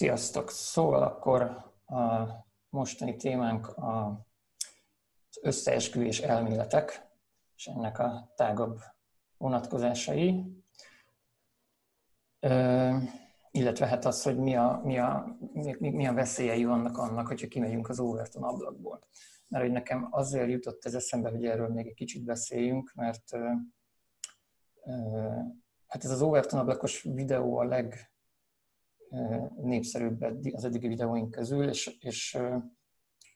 Sziasztok! Szóval akkor a mostani témánk az összeesküvés elméletek, és ennek a tágabb vonatkozásai, illetve hát az, hogy mi a, mi, a, mi, mi a veszélyei vannak annak, hogyha kimegyünk az Overton ablakból. Mert hogy nekem azért jutott ez eszembe, hogy erről még egy kicsit beszéljünk, mert hát ez az Overton ablakos videó a leg népszerűbb az eddigi videóink közül, és, és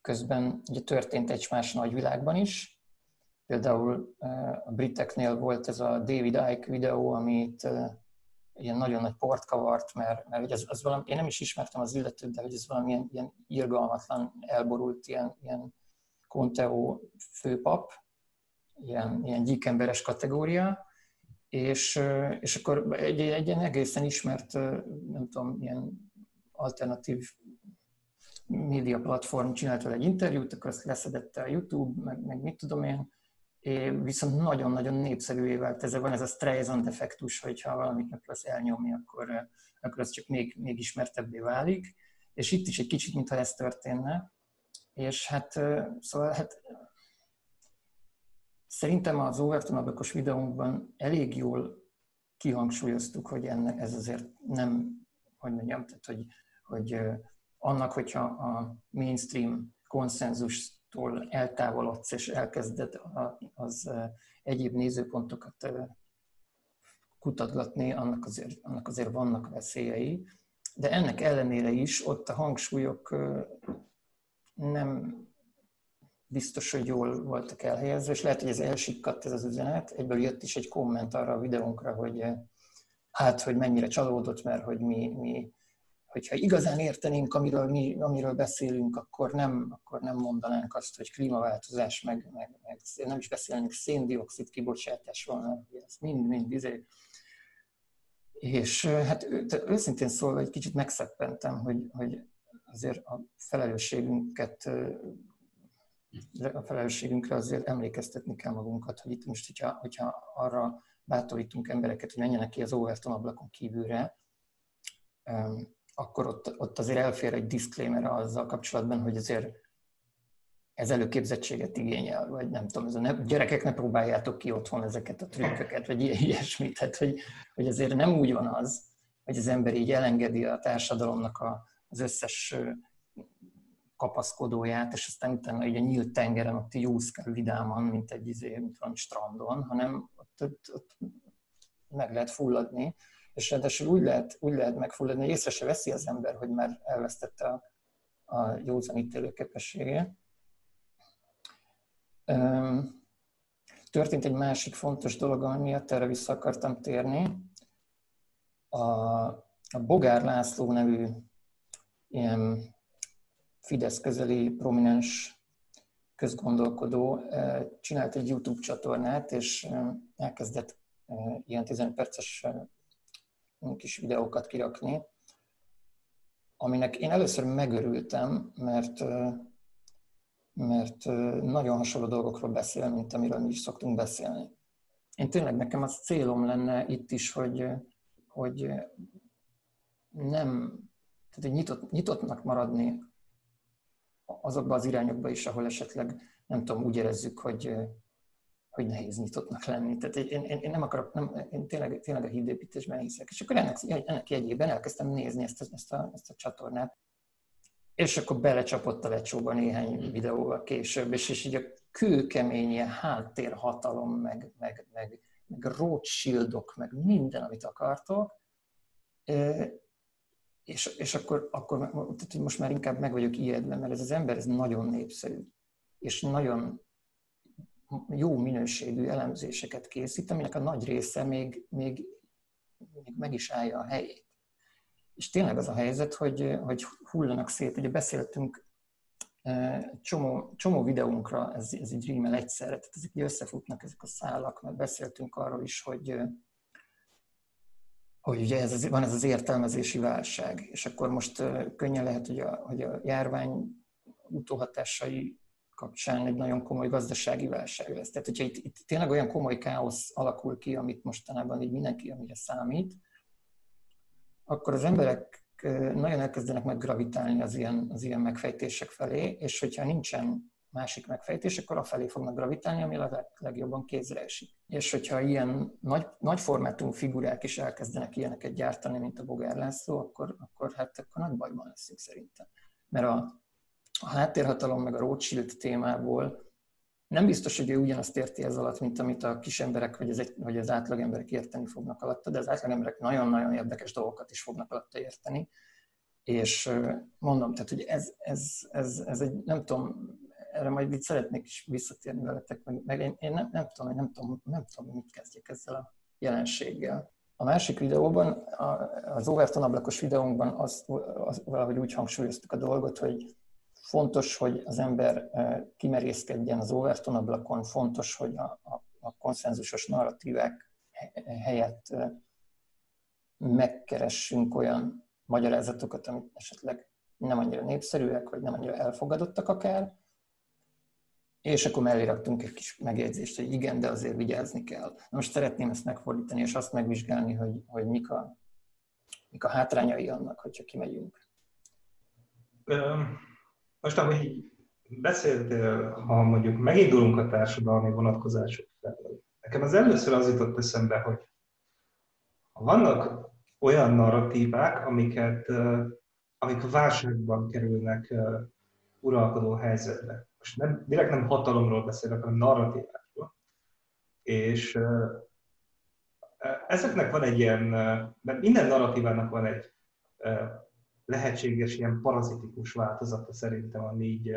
közben ugye történt egy más nagyvilágban is. Például a briteknél volt ez a David Icke videó, amit ilyen nagyon nagy port kavart, mert, mert ez, az valami, én nem is ismertem az illetőt, de hogy ez valamilyen ilyen irgalmatlan, elborult ilyen, ilyen Conteo főpap, ilyen, ilyen gyíkemberes kategória, és, és akkor egy, egy ilyen egészen ismert, nem tudom, ilyen alternatív média platform csinált vele egy interjút, akkor azt leszedette a YouTube, meg, meg mit tudom én, és viszont nagyon-nagyon népszerűvé vált ez, van ez a Streisand effektus, hogyha valamit megpróbálsz elnyomni, akkor, akkor az csak még, még ismertebbé válik. És itt is egy kicsit, mintha ez történne. És hát, szóval hát Szerintem az Overton ablakos videónkban elég jól kihangsúlyoztuk, hogy ennek ez azért nem, hogy mondjam, tehát hogy, hogy annak, hogyha a mainstream konszenzustól eltávolodsz és elkezded az egyéb nézőpontokat kutatgatni, annak azért, annak azért vannak veszélyei. De ennek ellenére is ott a hangsúlyok nem biztos, hogy jól voltak elhelyezve, és lehet, hogy ez elsikkadt ez az üzenet. Egyből jött is egy komment arra a videónkra, hogy eh, hát, hogy mennyire csalódott, mert hogy mi, mi hogyha igazán értenénk, amiről, mi, amiről beszélünk, akkor nem, akkor nem mondanánk azt, hogy klímaváltozás, meg, meg, meg nem is beszélnénk széndiokszid kibocsátás van, ez mind-mind izé. És eh, hát őszintén szólva egy kicsit megszeppentem, hogy, hogy azért a felelősségünket eh, a felelősségünkre azért emlékeztetni kell magunkat, hogy itt most, hogyha, hogyha arra bátorítunk embereket, hogy menjenek ki az Overton ablakon kívülre, akkor ott, ott azért elfér egy disclaimer azzal kapcsolatban, hogy azért ez előképzettséget igényel, vagy nem tudom, ez a ne, gyerekek ne próbáljátok ki otthon ezeket a trükköket, vagy ilyesmit, tehát hogy, hogy azért nem úgy van az, hogy az ember így elengedi a társadalomnak a, az összes kapaszkodóját, és aztán utána egy a nyílt tengeren ott jószkál vidáman, mint egy izé, mint van strandon, hanem ott, ott, ott meg lehet fulladni, és ráadásul úgy lehet, úgy lehet megfulladni, hogy észre se veszi az ember, hogy már elvesztette a, a józan ítélő képességét. Történt egy másik fontos dolog, ami miatt erre vissza akartam térni. A, a Bogár László nevű ilyen Fidesz közeli prominens közgondolkodó csinált egy YouTube csatornát, és elkezdett ilyen 15 perces kis videókat kirakni, aminek én először megörültem, mert, mert nagyon hasonló dolgokról beszél, mint amiről mi is szoktunk beszélni. Én tényleg nekem az célom lenne itt is, hogy, hogy nem, tehát nyitott, nyitottnak maradni azokba az irányokba is, ahol esetleg, nem tudom, úgy érezzük, hogy, hogy nehéz nyitottnak lenni. Tehát én, én, én nem akarok, nem, én tényleg, tényleg a hídépítésben hiszek. És akkor ennek, ennek jegyében elkezdtem nézni ezt, ezt, a, ezt a csatornát. És akkor belecsapott a lecsóba néhány videóval később, és, és így a kőkemény ilyen háttérhatalom, meg, meg, meg, meg Rothschildok, meg minden, amit akartok, és, és akkor, akkor tehát most már inkább meg vagyok ijedve, mert ez az ember ez nagyon népszerű, és nagyon jó minőségű elemzéseket készít, aminek a nagy része még, még, még meg is állja a helyét. És tényleg az a helyzet, hogy, hogy hullanak szét. Ugye beszéltünk csomó, csomó videónkra, ez, ez így rímel egyszerre, tehát ezek összefutnak ezek a szálak, mert beszéltünk arról is, hogy, hogy ugye ez az, van ez az értelmezési válság, és akkor most könnyen lehet, hogy a, hogy a járvány utóhatásai kapcsán egy nagyon komoly gazdasági válság lesz. Tehát, hogyha itt, itt tényleg olyan komoly káosz alakul ki, amit mostanában így mindenki, amire számít, akkor az emberek nagyon elkezdenek meggravitálni az ilyen, az ilyen megfejtések felé, és hogyha nincsen másik megfejtés, akkor afelé fognak gravitálni, ami a leg, legjobban kézre esik. És hogyha ilyen nagy, nagy formátum figurák is elkezdenek ilyeneket gyártani, mint a Bogár László, akkor, akkor hát akkor nagy bajban leszünk szerintem. Mert a, a háttérhatalom meg a Rothschild témából nem biztos, hogy ő ugyanazt érti ez alatt, mint amit a kis emberek vagy az, egy, vagy az átlagemberek érteni fognak alatta, de az átlagemberek nagyon-nagyon érdekes dolgokat is fognak alatta érteni. És mondom, tehát, hogy ez, ez, ez, ez egy, nem tudom, erre majd itt szeretnék is visszatérni veletek, meg, én, én nem, nem, tudom, nem, tudom, nem tudom, mit kezdjek ezzel a jelenséggel. A másik videóban, az Overton ablakos videónkban azt, azt valahogy úgy hangsúlyoztuk a dolgot, hogy fontos, hogy az ember kimerészkedjen az Overton ablakon, fontos, hogy a, a, a konszenzusos narratívák helyett megkeressünk olyan magyarázatokat, amik esetleg nem annyira népszerűek, vagy nem annyira elfogadottak akár, és akkor mellé raktunk egy kis megjegyzést, hogy igen, de azért vigyázni kell. Na most szeretném ezt megfordítani, és azt megvizsgálni, hogy, hogy mik, a, mik a hátrányai annak, hogyha kimegyünk. Most, ahogy beszéltél, ha mondjuk megindulunk a társadalmi vonatkozások felől, nekem az először az jutott eszembe, hogy vannak olyan narratívák, amiket, amik válságban kerülnek uralkodó helyzetbe most nem, direkt nem hatalomról beszélek, hanem narratívákról. És ezeknek van egy ilyen, mert minden narratívának van egy lehetséges ilyen parazitikus változata szerintem, ami így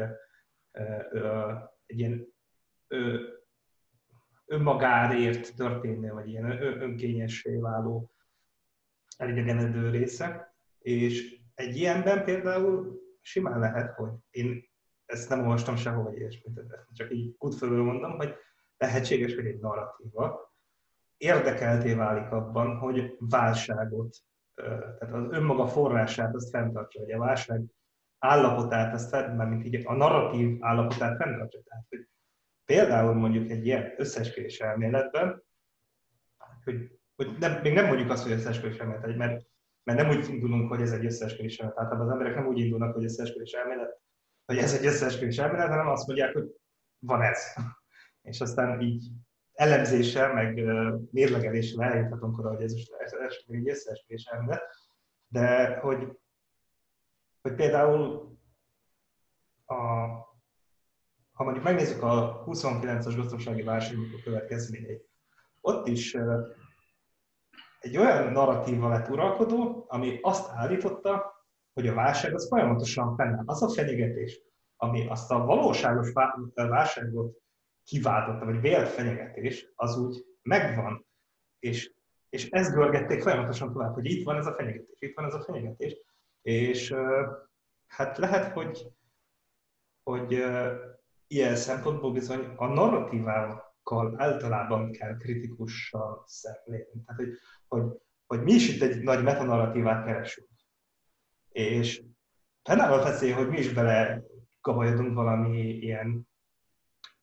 egy ilyen önmagárért történő, vagy ilyen önkényessé váló elidegenedő része. És egy ilyenben például simán lehet, hogy én ezt nem olvastam sehol, vagy ilyesmit, csak így kutfölül mondom, hogy lehetséges, hogy egy narratíva érdekelté válik abban, hogy válságot, tehát az önmaga forrását azt fenntartsa, hogy a válság állapotát, azt fent, mint így a narratív állapotát fenntartsa. Tehát, hogy például mondjuk egy ilyen összeesküvés elméletben, hogy, hogy nem, még nem mondjuk azt, hogy összeesküvés elmélet, mert, mert nem úgy indulunk, hogy ez egy összeesküvés elmélet. Tehát az emberek nem úgy indulnak, hogy összeesküvés elmélet, hogy ez egy összeesküvés elmélet, hanem azt mondják, hogy van ez. És aztán így elemzéssel, meg mérlegeléssel eljuthatunk oda, hogy ez egy összeesküvés elmélet. De hogy, hogy például a, ha mondjuk megnézzük a 29-as gazdasági válságnak a következményeit, ott is egy olyan narratíva lett uralkodó, ami azt állította, hogy a válság az folyamatosan fennáll. Az a fenyegetés, ami azt a valóságos válságot kiváltotta, vagy vélt fenyegetés, az úgy megvan. És, és ezt görgették folyamatosan tovább, hogy itt van ez a fenyegetés, itt van ez a fenyegetés. És hát lehet, hogy, hogy ilyen szempontból bizony a narratívákkal általában kell kritikussal szemlélni. Tehát, hogy, hogy, hogy mi is itt egy nagy metanarratívát keresünk. És fennáll a veszély, hogy mi is bele kavajodunk valami ilyen,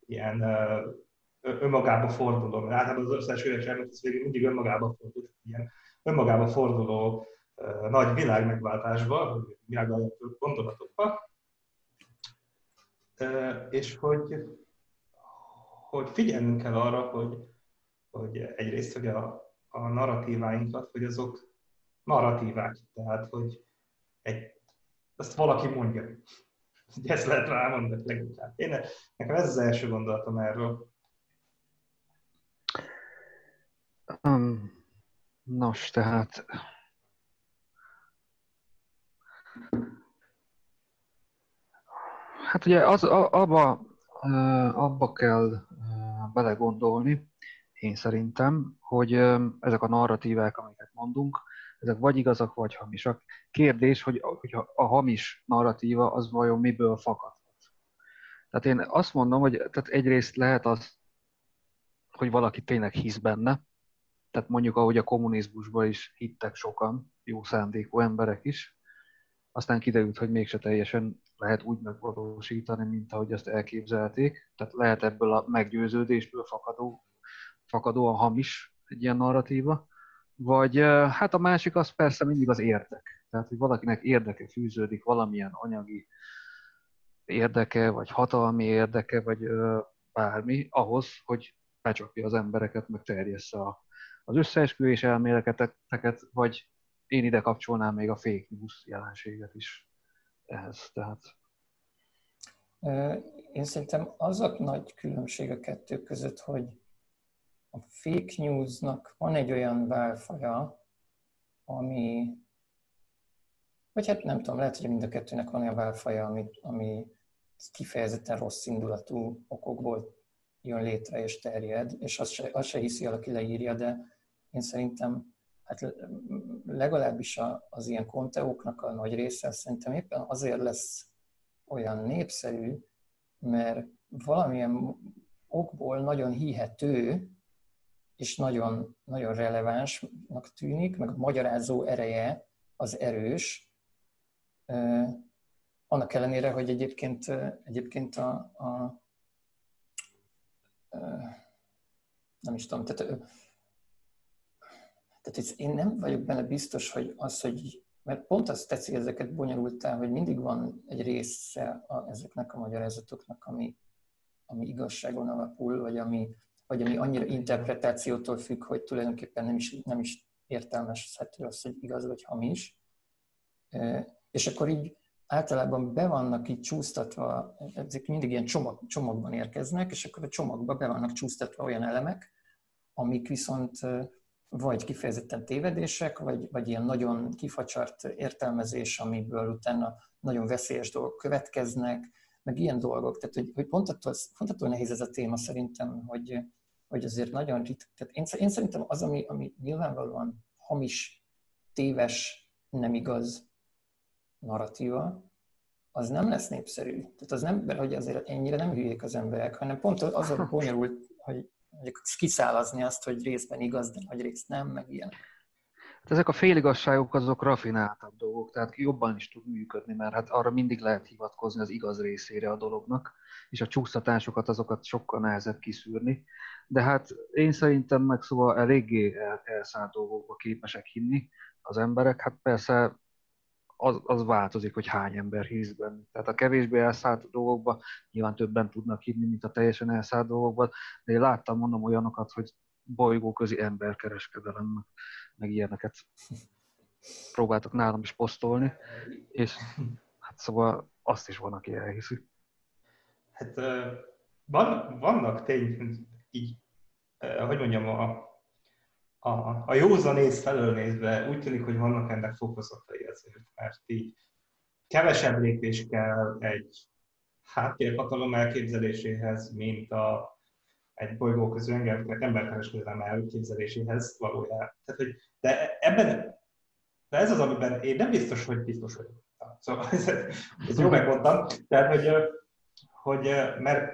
ilyen önmagába forduló, mert általában az összes üres elmélet végül mindig önmagába fordul, ilyen önmagába forduló uh, nagy világ megváltásba, világalapú gondolatokba, és hogy, hogy figyelnünk kell arra, hogy, hogy egyrészt, hogy a, a narratíváinkat, hogy azok narratívák, tehát hogy egy, azt valaki mondja. Ezt lehet rámondani leginkább. Én, nekem ez az első gondolatom erről. Um, nos, tehát Hát ugye az, abba, abba kell belegondolni, én szerintem, hogy ezek a narratívák, amiket mondunk, ezek vagy igazak, vagy hamisak. Kérdés, hogy, hogy a hamis narratíva az vajon miből fakadhat. Tehát én azt mondom, hogy tehát egyrészt lehet az, hogy valaki tényleg hisz benne, tehát mondjuk ahogy a kommunizmusban is hittek sokan, jó szándékú emberek is, aztán kiderült, hogy mégse teljesen lehet úgy megvalósítani, mint ahogy azt elképzelték. Tehát lehet ebből a meggyőződésből fakadó, fakadóan hamis egy ilyen narratíva. Vagy hát a másik az persze mindig az érdek. Tehát, hogy valakinek érdeke fűződik, valamilyen anyagi érdeke, vagy hatalmi érdeke, vagy bármi, ahhoz, hogy becsapja az embereket, meg terjessze a, az összeesküvés elméleteket, vagy én ide kapcsolnám még a fake news jelenséget is ehhez. Tehát én szerintem az a nagy különbség a kettő között, hogy a fake newsnak van egy olyan válfaja, ami, vagy hát nem tudom, lehet, hogy mind a kettőnek van olyan válfaja, ami, ami kifejezetten rossz indulatú okokból jön létre és terjed, és azt se, azt se hiszi el, aki leírja, de én szerintem hát legalábbis az ilyen konteóknak a nagy része szerintem éppen azért lesz olyan népszerű, mert valamilyen okból nagyon hihető, és nagyon, nagyon relevánsnak tűnik, meg a magyarázó ereje az erős, annak ellenére, hogy egyébként, egyébként a, a nem is tudom, tehát, tehát én nem vagyok benne biztos, hogy az, hogy mert pont azt tetszik ezeket bonyolultá, hogy mindig van egy része a, ezeknek a magyarázatoknak, ami, ami igazságon alapul, vagy ami, vagy ami annyira interpretációtól függ, hogy tulajdonképpen nem is, nem is értelmezhető az, hogy igaz vagy hamis. És akkor így általában be vannak így csúsztatva, ezek mindig ilyen csomag, csomagban érkeznek, és akkor a csomagba be vannak csúsztatva olyan elemek, amik viszont vagy kifejezetten tévedések, vagy, vagy ilyen nagyon kifacsart értelmezés, amiből utána nagyon veszélyes dolgok következnek, meg ilyen dolgok. Tehát, hogy, hogy pont, attól, pont attól nehéz ez a téma szerintem, hogy, hogy azért nagyon ritka. Tehát én, én szerintem az, ami, ami nyilvánvalóan hamis, téves, nem igaz narratíva, az nem lesz népszerű. Tehát az nem, hogy azért ennyire nem hülyék az emberek, hanem pont az a bonyolult, hogy mondjuk kiszálazni azt, hogy részben igaz, de nagy részt nem, meg ilyen. Hát ezek a féligasságok azok rafináltabb dolgok, tehát jobban is tud működni, mert hát arra mindig lehet hivatkozni az igaz részére a dolognak, és a csúsztatásokat azokat sokkal nehezebb kiszűrni. De hát én szerintem meg szóval eléggé elszállt dolgokba képesek hinni az emberek. Hát persze az, az változik, hogy hány ember hisz benne. Tehát a kevésbé elszállt dolgokban nyilván többen tudnak hinni, mint a teljesen elszállt dolgokban, de én láttam, mondom olyanokat, hogy bolygóközi emberkereskedelem, meg, ilyeneket próbáltak nálam is posztolni, és hát szóval azt is van, aki elhiszi. Hát van, vannak tény, így, hogy mondjam, a a, a felől nézve úgy tűnik, hogy vannak ennek fokozatai azért, mert így kevesebb lépés kell egy háttérhatalom elképzeléséhez, mint a, egy bolygó közű emberkereskedelem elképzeléséhez valójában. Tehát, hogy, de ebben, de ez az, amiben én nem biztos, hogy biztos vagyok. Szóval ez, ez jó megmondtam. Tehát, hogy, hogy mert,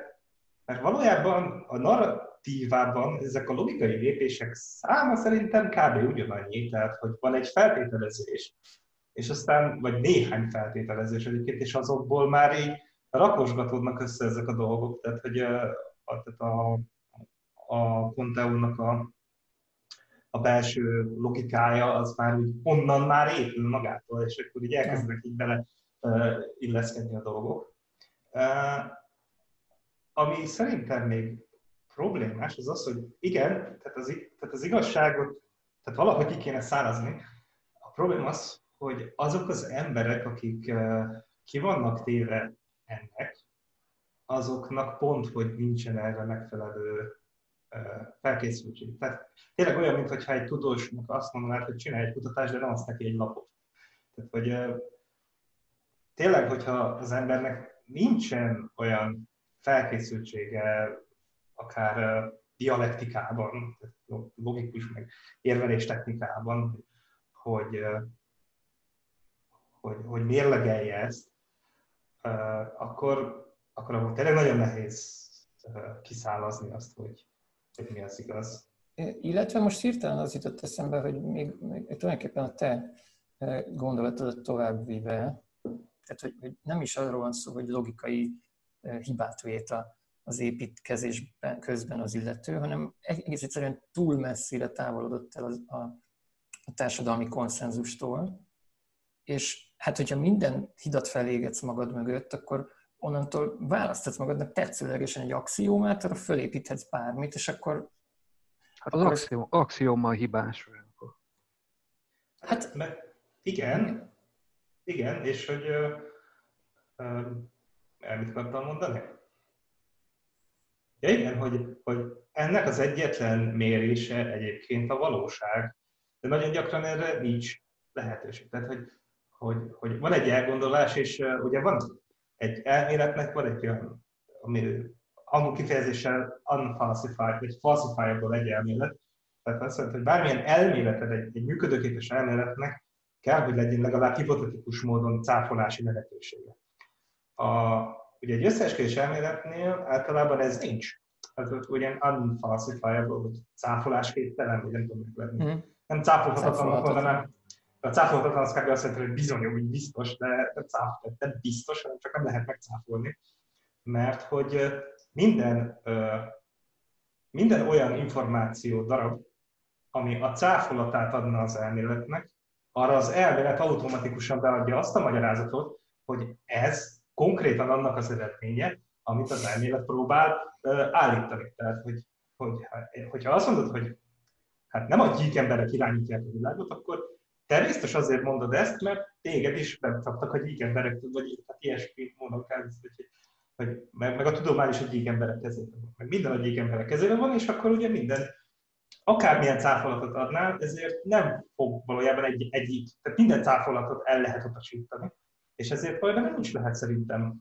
mert valójában a narra, narratívában ezek a logikai lépések száma szerintem kb. ugyanannyi, tehát hogy van egy feltételezés, és aztán, vagy néhány feltételezés egyébként, és azokból már így rakosgatódnak össze ezek a dolgok, tehát hogy a, a, a, a Ponteónak a, a belső logikája az már úgy onnan már épül magától, és akkor így elkezdenek így bele illeszkedni a dolgok. Ami szerintem még problémás az az, hogy igen, tehát az, tehát az igazságot, tehát valahogy ki kéne szárazni. A probléma az, hogy azok az emberek, akik ki vannak téve ennek, azoknak pont, hogy nincsen erre megfelelő felkészültség. Tehát tényleg olyan, mintha egy tudósnak azt mondanád, hogy csinálj egy kutatást, de nem azt neki egy lapot. Tehát, hogy tényleg, hogyha az embernek nincsen olyan felkészültsége, akár dialektikában, logikus meg érvelés technikában, hogy, hogy, hogy mérlegelje ezt, akkor, akkor abban tényleg nagyon nehéz kiszálazni azt, hogy, hogy mi az igaz. Illetve most hirtelen az jutott eszembe, hogy még, még tulajdonképpen a te gondolatodat továbbvive, tehát hogy, hogy nem is arról van szó, hogy logikai hibát vét az építkezésben közben az illető, hanem egész egyszerűen túl messzire távolodott el az, a, a társadalmi konszenzustól, és hát hogyha minden hidat felégetsz magad mögött, akkor onnantól választhatsz magadnak tetszőlegesen egy axiómát, arra fölépíthetsz bármit, és akkor... Hát az axióm, axióma hibás. Hát, mert igen, igen, és hogy uh, uh, mit akartam mondani? Ja igen, hogy, hogy ennek az egyetlen mérése egyébként a valóság, de nagyon gyakran erre nincs lehetőség. Tehát, hogy, hogy, hogy van egy elgondolás, és uh, ugye van egy elméletnek, van egy olyan, ami angol kifejezéssel unfalsified, vagy falsifiable egy elmélet, tehát azt jelenti, hogy bármilyen elméleted, egy, egy működőképes elméletnek kell, hogy legyen legalább hipotetikus módon cáfolási lehetősége. A, ugye egy összeesküvés elméletnél általában ez nincs. Ez ugyan unfalsifiable, vagy cáfolásképtelen, vagy nem tudom, hogy lenni. Mm. Nem cáfolhatatlan, hanem a cáfolhatatlan az kb. azt jelenti, hogy bizony, hogy biztos, de nem, cáfol, nem biztos, hanem csak nem lehet megcáfolni. Mert hogy minden, minden olyan információ darab, ami a cáfolatát adna az elméletnek, arra az elmélet automatikusan beadja azt a magyarázatot, hogy ez konkrétan annak az eredménye, amit az elmélet próbál állítani. Tehát, hogy, hogy, hogyha azt mondod, hogy hát nem a gyík emberek irányítják a világot, akkor természetesen azért mondod ezt, mert téged is bemutattak a gyík emberek, vagy hát ilyesmi mondok el, hogy, hogy meg, meg a tudomány is a gyík emberek kezében van, meg minden a emberek kezében van, és akkor ugye minden akármilyen cáfolatot adnál, ezért nem fog valójában egy, egyik, tehát minden cáfolatot el lehet utasítani, és ezért valójában nem is lehet szerintem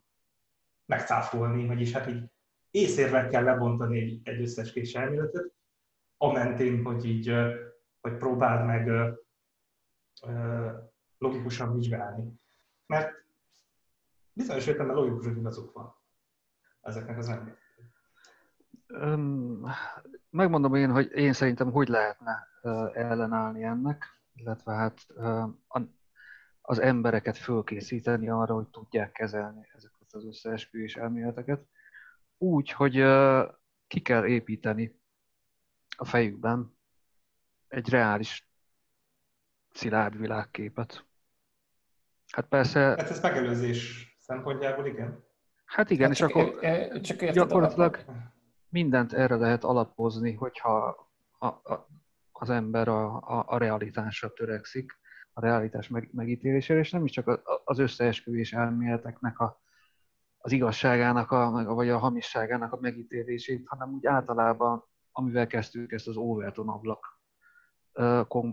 megcáfolni, vagyis hát így észérvel kell lebontani egy, egy összes elméletet, amentén, hogy így, hogy próbáld meg logikusan vizsgálni. Mert bizonyos értelemben logikus igazuk van ezeknek az embereknek. Megmondom én, hogy én szerintem hogy lehetne ellenállni ennek, illetve hát az embereket fölkészíteni arra, hogy tudják kezelni ezeket az összeesküvés elméleteket. Úgy, hogy ki kell építeni a fejükben egy reális szilárd világképet. Hát persze... Hát ez megelőzés szempontjából igen. Hát igen, hát és akkor e, csak gyakorlatilag mindent erre lehet alapozni, hogyha a, a, az ember a, a, a realitásra törekszik, a realitás meg, megítélésére, és nem is csak az összeesküvés elméleteknek a, az igazságának, a, vagy a hamisságának a megítélését, hanem úgy általában, amivel kezdtük ezt az Overton ablak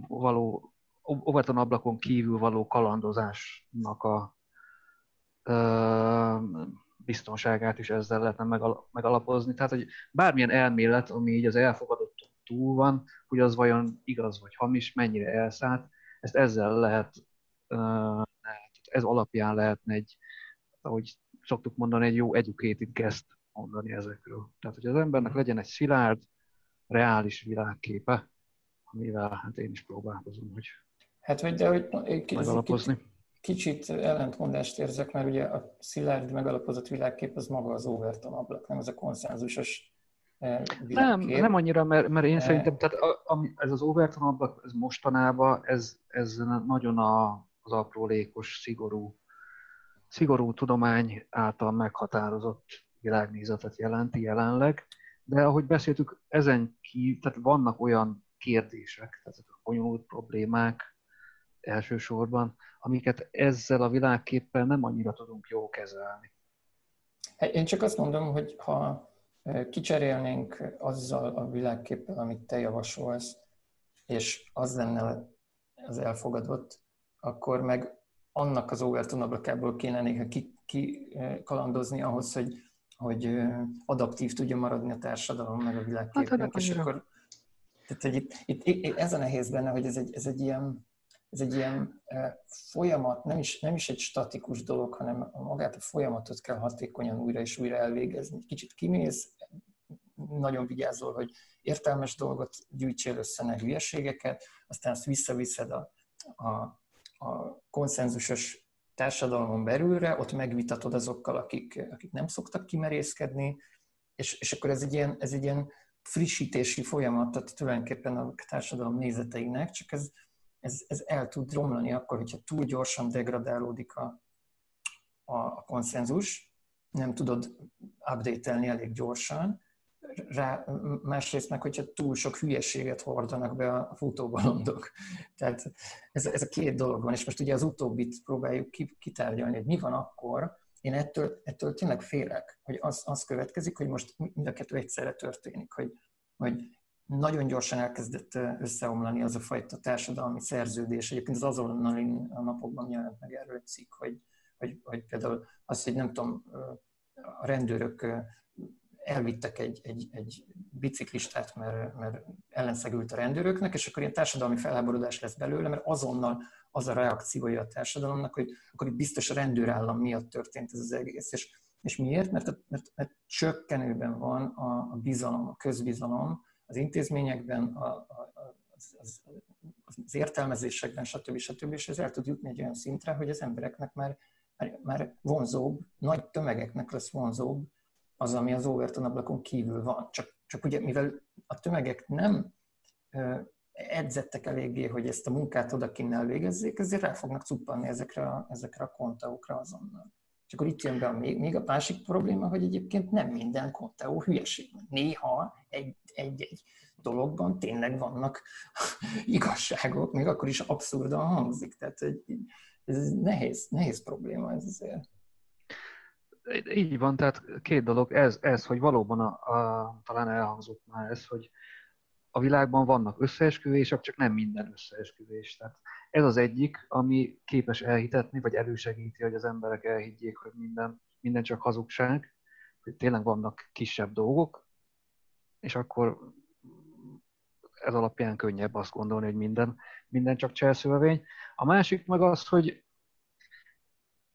való Overton ablakon kívül való kalandozásnak a biztonságát is ezzel lehetne megalapozni. Tehát, hogy bármilyen elmélet, ami így az elfogadott túl van, hogy az vajon igaz vagy hamis, mennyire elszállt, ezt ezzel lehet, ez alapján lehetne egy, ahogy szoktuk mondani, egy jó educated guest mondani ezekről. Tehát, hogy az embernek legyen egy szilárd, reális világképe, amivel hát én is próbálkozom, hogy Hát, hogy de hogy megalapozni. Kicsit ellentmondást érzek, mert ugye a szilárd megalapozott világkép az maga az Overton ablak, nem az a konszenzusos eh, nem, nem annyira, mert, mert én e... szerintem, tehát a, a, ez az Overton ablak, ez mostanában, ez, ez nagyon a, az aprólékos, szigorú, szigorú tudomány által meghatározott világnézetet jelenti jelenleg, de ahogy beszéltük, ezen kívül, tehát vannak olyan kérdések, tehát a bonyolult problémák, elsősorban, amiket ezzel a világképpel nem annyira tudunk jól kezelni. Hát én csak azt mondom, hogy ha kicserélnénk azzal a világképpel, amit te javasolsz, és az lenne az elfogadott, akkor meg annak az Overton ablakából kéne néha kikalandozni ki ahhoz, hogy, hogy adaptív tudja maradni a társadalom, meg a világképünk, hát, hát és akkor tehát, hogy itt, itt, itt, ez a nehéz benne, hogy ez egy, ez egy ilyen ez egy ilyen folyamat, nem is, nem is egy statikus dolog, hanem magát a folyamatot kell hatékonyan újra és újra elvégezni. Kicsit kimész, nagyon vigyázol, hogy értelmes dolgot gyűjtsél össze, ne hülyeségeket, aztán azt visszaviszed a, a, a konszenzusos társadalomon belülre, ott megvitatod azokkal, akik, akik nem szoktak kimerészkedni, és, és akkor ez egy, ilyen, ez egy ilyen frissítési folyamat, tehát tulajdonképpen a társadalom nézeteinek, csak ez ez, ez el tud romlani akkor, hogyha túl gyorsan degradálódik a, a, a konszenzus, nem tudod update-elni elég gyorsan, rá, másrészt meg, hogyha túl sok hülyeséget hordanak be a futóbalondok. Tehát ez, ez a két dolog van, és most ugye az utóbbit próbáljuk kitárgyalni, hogy mi van akkor, én ettől, ettől tényleg félek, hogy az, az következik, hogy most mind a kettő egyszerre történik, hogy, hogy nagyon gyorsan elkezdett összeomlani az a fajta társadalmi szerződés. Egyébként az azonnali a napokban jelent meg erről egy cikk, hogy, hogy, hogy például az, hogy nem tudom, a rendőrök elvittek egy, egy, egy biciklistát, mert, mert ellenszegült a rendőröknek, és akkor ilyen társadalmi felháborodás lesz belőle, mert azonnal az a reakciója a társadalomnak, hogy akkor itt biztos a rendőrállam miatt történt ez az egész. És, és miért? Mert, mert, mert csökkenőben van a, a bizalom, a közbizalom az intézményekben, a, a, az, az, az értelmezésekben, stb. stb. És ez el tud jutni egy olyan szintre, hogy az embereknek már, már, már vonzóbb, nagy tömegeknek lesz vonzóbb az, ami az Overton ablakon kívül van. Csak, csak ugye, mivel a tömegek nem edzettek eléggé, hogy ezt a munkát odakinn elvégezzék, ezért rá fognak cuppanni ezekre a, ezekre a kontaokra azonnal. És akkor itt jön be a még, még a másik probléma, hogy egyébként nem minden konteó hülyeség. Néha egy-egy dologban tényleg vannak igazságok, még akkor is abszurdan hangzik. Tehát ez nehéz, nehéz probléma ez azért. Így van, tehát két dolog, ez, ez hogy valóban a, a, talán elhangzott már ez, hogy a világban vannak összeesküvések, csak nem minden összeesküvés. Tehát ez az egyik, ami képes elhitetni, vagy elősegíti, hogy az emberek elhiggyék, hogy minden, minden csak hazugság, hogy tényleg vannak kisebb dolgok, és akkor ez alapján könnyebb azt gondolni, hogy minden, minden csak cselszövevény. A másik meg az, hogy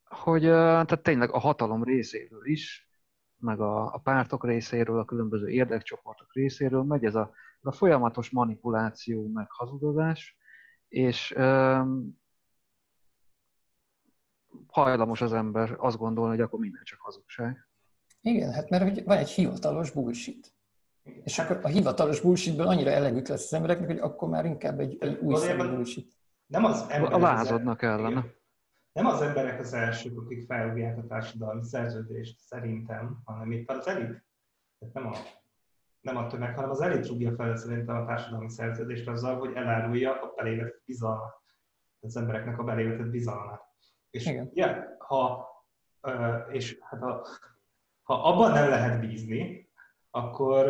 hogy tehát tényleg a hatalom részéről is, meg a, a pártok részéről, a különböző érdekcsoportok részéről megy ez a, a folyamatos manipuláció, meg hazudozás, és um, hajlamos az ember azt gondolni, hogy akkor minden csak hazugság. Igen, hát mert van egy hivatalos bullshit. És akkor a hivatalos bullshitből annyira elegük lesz az embereknek, hogy akkor már inkább egy, egy új bullshit. Nem az ember, a lázadnak ellene nem az emberek az elsők, akik felrúgják a társadalmi szerződést szerintem, hanem itt az elit. Tehát nem a, nem a tömeg, hanem az elit rúgja fel szerintem a társadalmi szerződést azzal, hogy elárulja a belévetett bizalmat. Az embereknek a belévetett bizalmát. És Igen. Ja, ha, és hát a, ha abban nem lehet bízni, akkor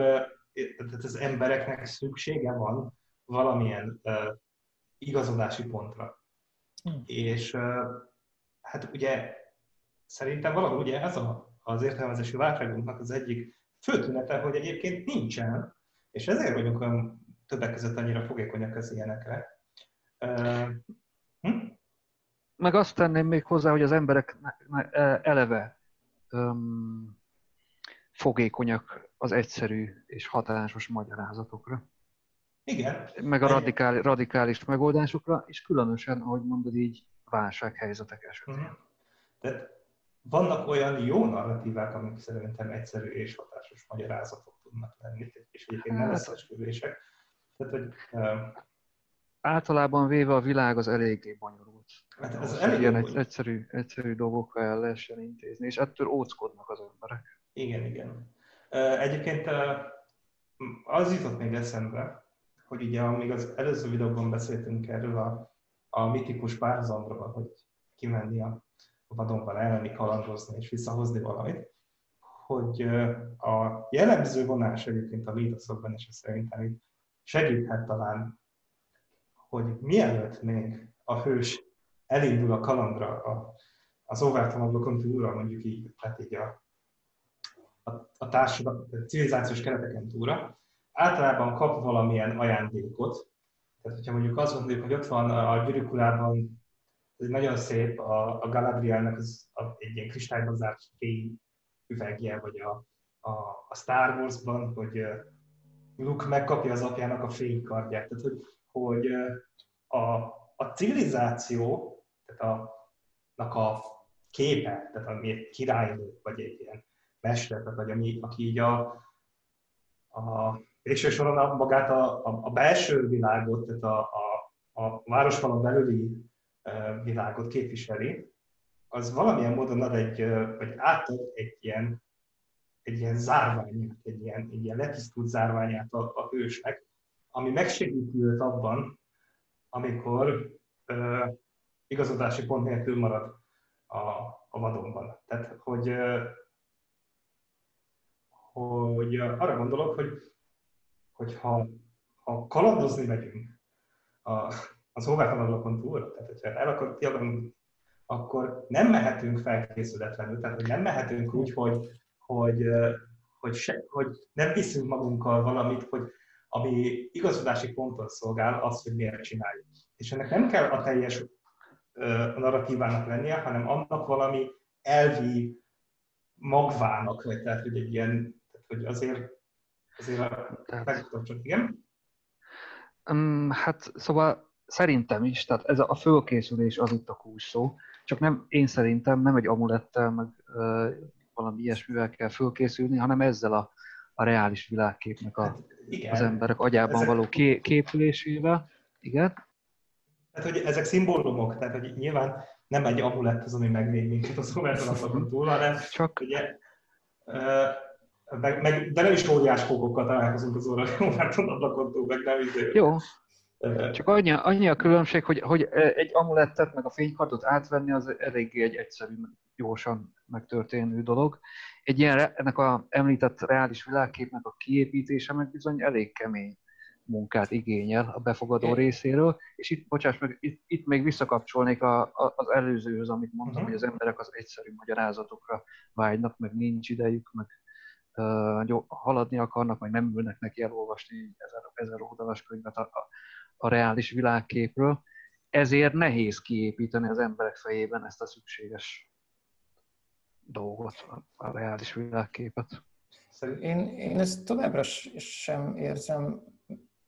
tehát az embereknek szüksége van valamilyen igazodási pontra. Hmm. És hát ugye szerintem valahol ugye ez a, az értelmezési válságunknak az egyik fő tünete, hogy egyébként nincsen, és ezért vagyunk olyan többek között annyira fogékonyak az ilyenekre. hm? Meg azt tenném még hozzá, hogy az emberek e, eleve um, fogékonyak az egyszerű és hatásos magyarázatokra. Igen. Meg a radikál, radikális megoldásokra, és különösen, ahogy mondod így, válsághelyzetek esetén. Uh-huh. Tehát vannak olyan jó narratívák, amik szerintem egyszerű és hatásos magyarázatok tudnak lenni, és egyébként hát, nem összesküvések. Tehát, hogy, uh, általában véve a világ az eléggé bonyolult. Hát ez elég ilyen egy, egyszerű, egyszerű dolgokkal el lehessen intézni, és ettől óckodnak az emberek. Igen, igen. Egyébként az jutott még eszembe, hogy ugye amíg az előző videóban beszéltünk erről a a mitikus párhuzamról, hogy kimenni a vadonban elmenni, kalandozni és visszahozni valamit, hogy a jellemző vonás egyébként a mítoszokban is szerintem segíthet talán, hogy mielőtt még a hős elindul a kalandra a, az Overton túlra, mondjuk így, tehát így a, a, a társadalmi, civilizációs kereteken túlra, általában kap valamilyen ajándékot, tehát, hogyha mondjuk azt gondoljuk, hogy ott van a gyűrűkulában, ez nagyon szép, a, a Galadrielnek az a, egy ilyen kristályban zárt fény üvegje, vagy a, a, a Star Wars-ban, hogy Luke megkapja az apjának a fénykardját. Tehát, hogy, hogy a, a civilizáció, tehát a, a képe, tehát ami egy királynő, vagy egy ilyen mester, vagy ami, aki így a, a végső soron a, magát a, a, a belső világot, tehát a, a, a belüli világot képviseli, az valamilyen módon ad egy, vagy átad egy ilyen, egy ilyen zárványát, egy ilyen, egy ilyen letisztult zárványát a, a hősnek, ami megsegíti őt abban, amikor uh, igazodási pont nélkül marad a, a vadonban. Tehát, hogy, uh, hogy arra gondolok, hogy, hogy ha, ha kalandozni megyünk a, az óvárkanalokon túl, tehát hogyha el akarunk, akkor nem mehetünk felkészületlenül, tehát hogy nem mehetünk úgy, hogy, hogy, hogy, se, hogy nem viszünk magunkkal valamit, hogy ami igazodási ponton szolgál, az, hogy miért csináljuk. És ennek nem kell a teljes uh, narratívának lennie, hanem annak valami elvi magvának, vagy tehát, hogy egy ilyen, tehát, hogy azért, azért a, csak, igen? Um, hát szóval szerintem is, tehát ez a fölkészülés az itt a kulcs szó, csak nem, én szerintem nem egy amulettel, meg uh, valami ilyesmivel kell fölkészülni, hanem ezzel a, a reális világképnek a, hát, igen. az emberek agyában ezek... való ké, képülésével. Igen. Tehát, hogy ezek szimbólumok, tehát, hogy nyilván nem egy amulett az, ami megvéd minket a szomertanatokon túl, hanem Csak... ugye, meg, meg, de nem is óriás kókokkal találkozunk az szomertanatokon túl, meg nem izé. Jó, csak annyi, annyi a különbség, hogy, hogy egy amulettet meg a fénykardot átvenni az eléggé egy egyszerű, gyorsan megtörténő dolog. Egy ilyen, ennek a említett reális világképnek a kiépítése meg bizony elég kemény munkát igényel a befogadó é. részéről, és itt, bocsáss meg, itt, itt még visszakapcsolnék a, a, az előzőhöz, amit mondtam, uh-huh. hogy az emberek az egyszerű magyarázatokra vágynak, meg nincs idejük, meg uh, haladni akarnak, meg nem ülnek neki elolvasni ezer, ezer oldalas könyvet a, a, a reális világképről, ezért nehéz kiépíteni az emberek fejében ezt a szükséges dolgot, a reális világképet. Én, én ezt továbbra sem érzem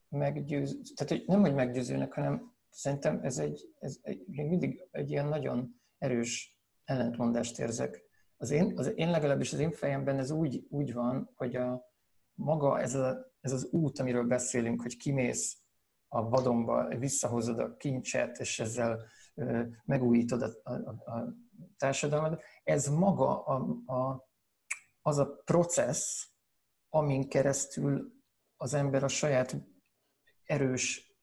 meggyőző, tehát nem, hogy meggyőzőnek, hanem szerintem ez egy, ez egy, mindig egy ilyen nagyon erős ellentmondást érzek. Az én, az én legalábbis az én fejemben ez úgy, úgy van, hogy a maga ez, a, ez az út, amiről beszélünk, hogy kimész a vadonba, visszahozod a kincset, és ezzel megújítod a, a, a társadalmat. Ez maga a, a, az a processz, amin keresztül az ember a saját erős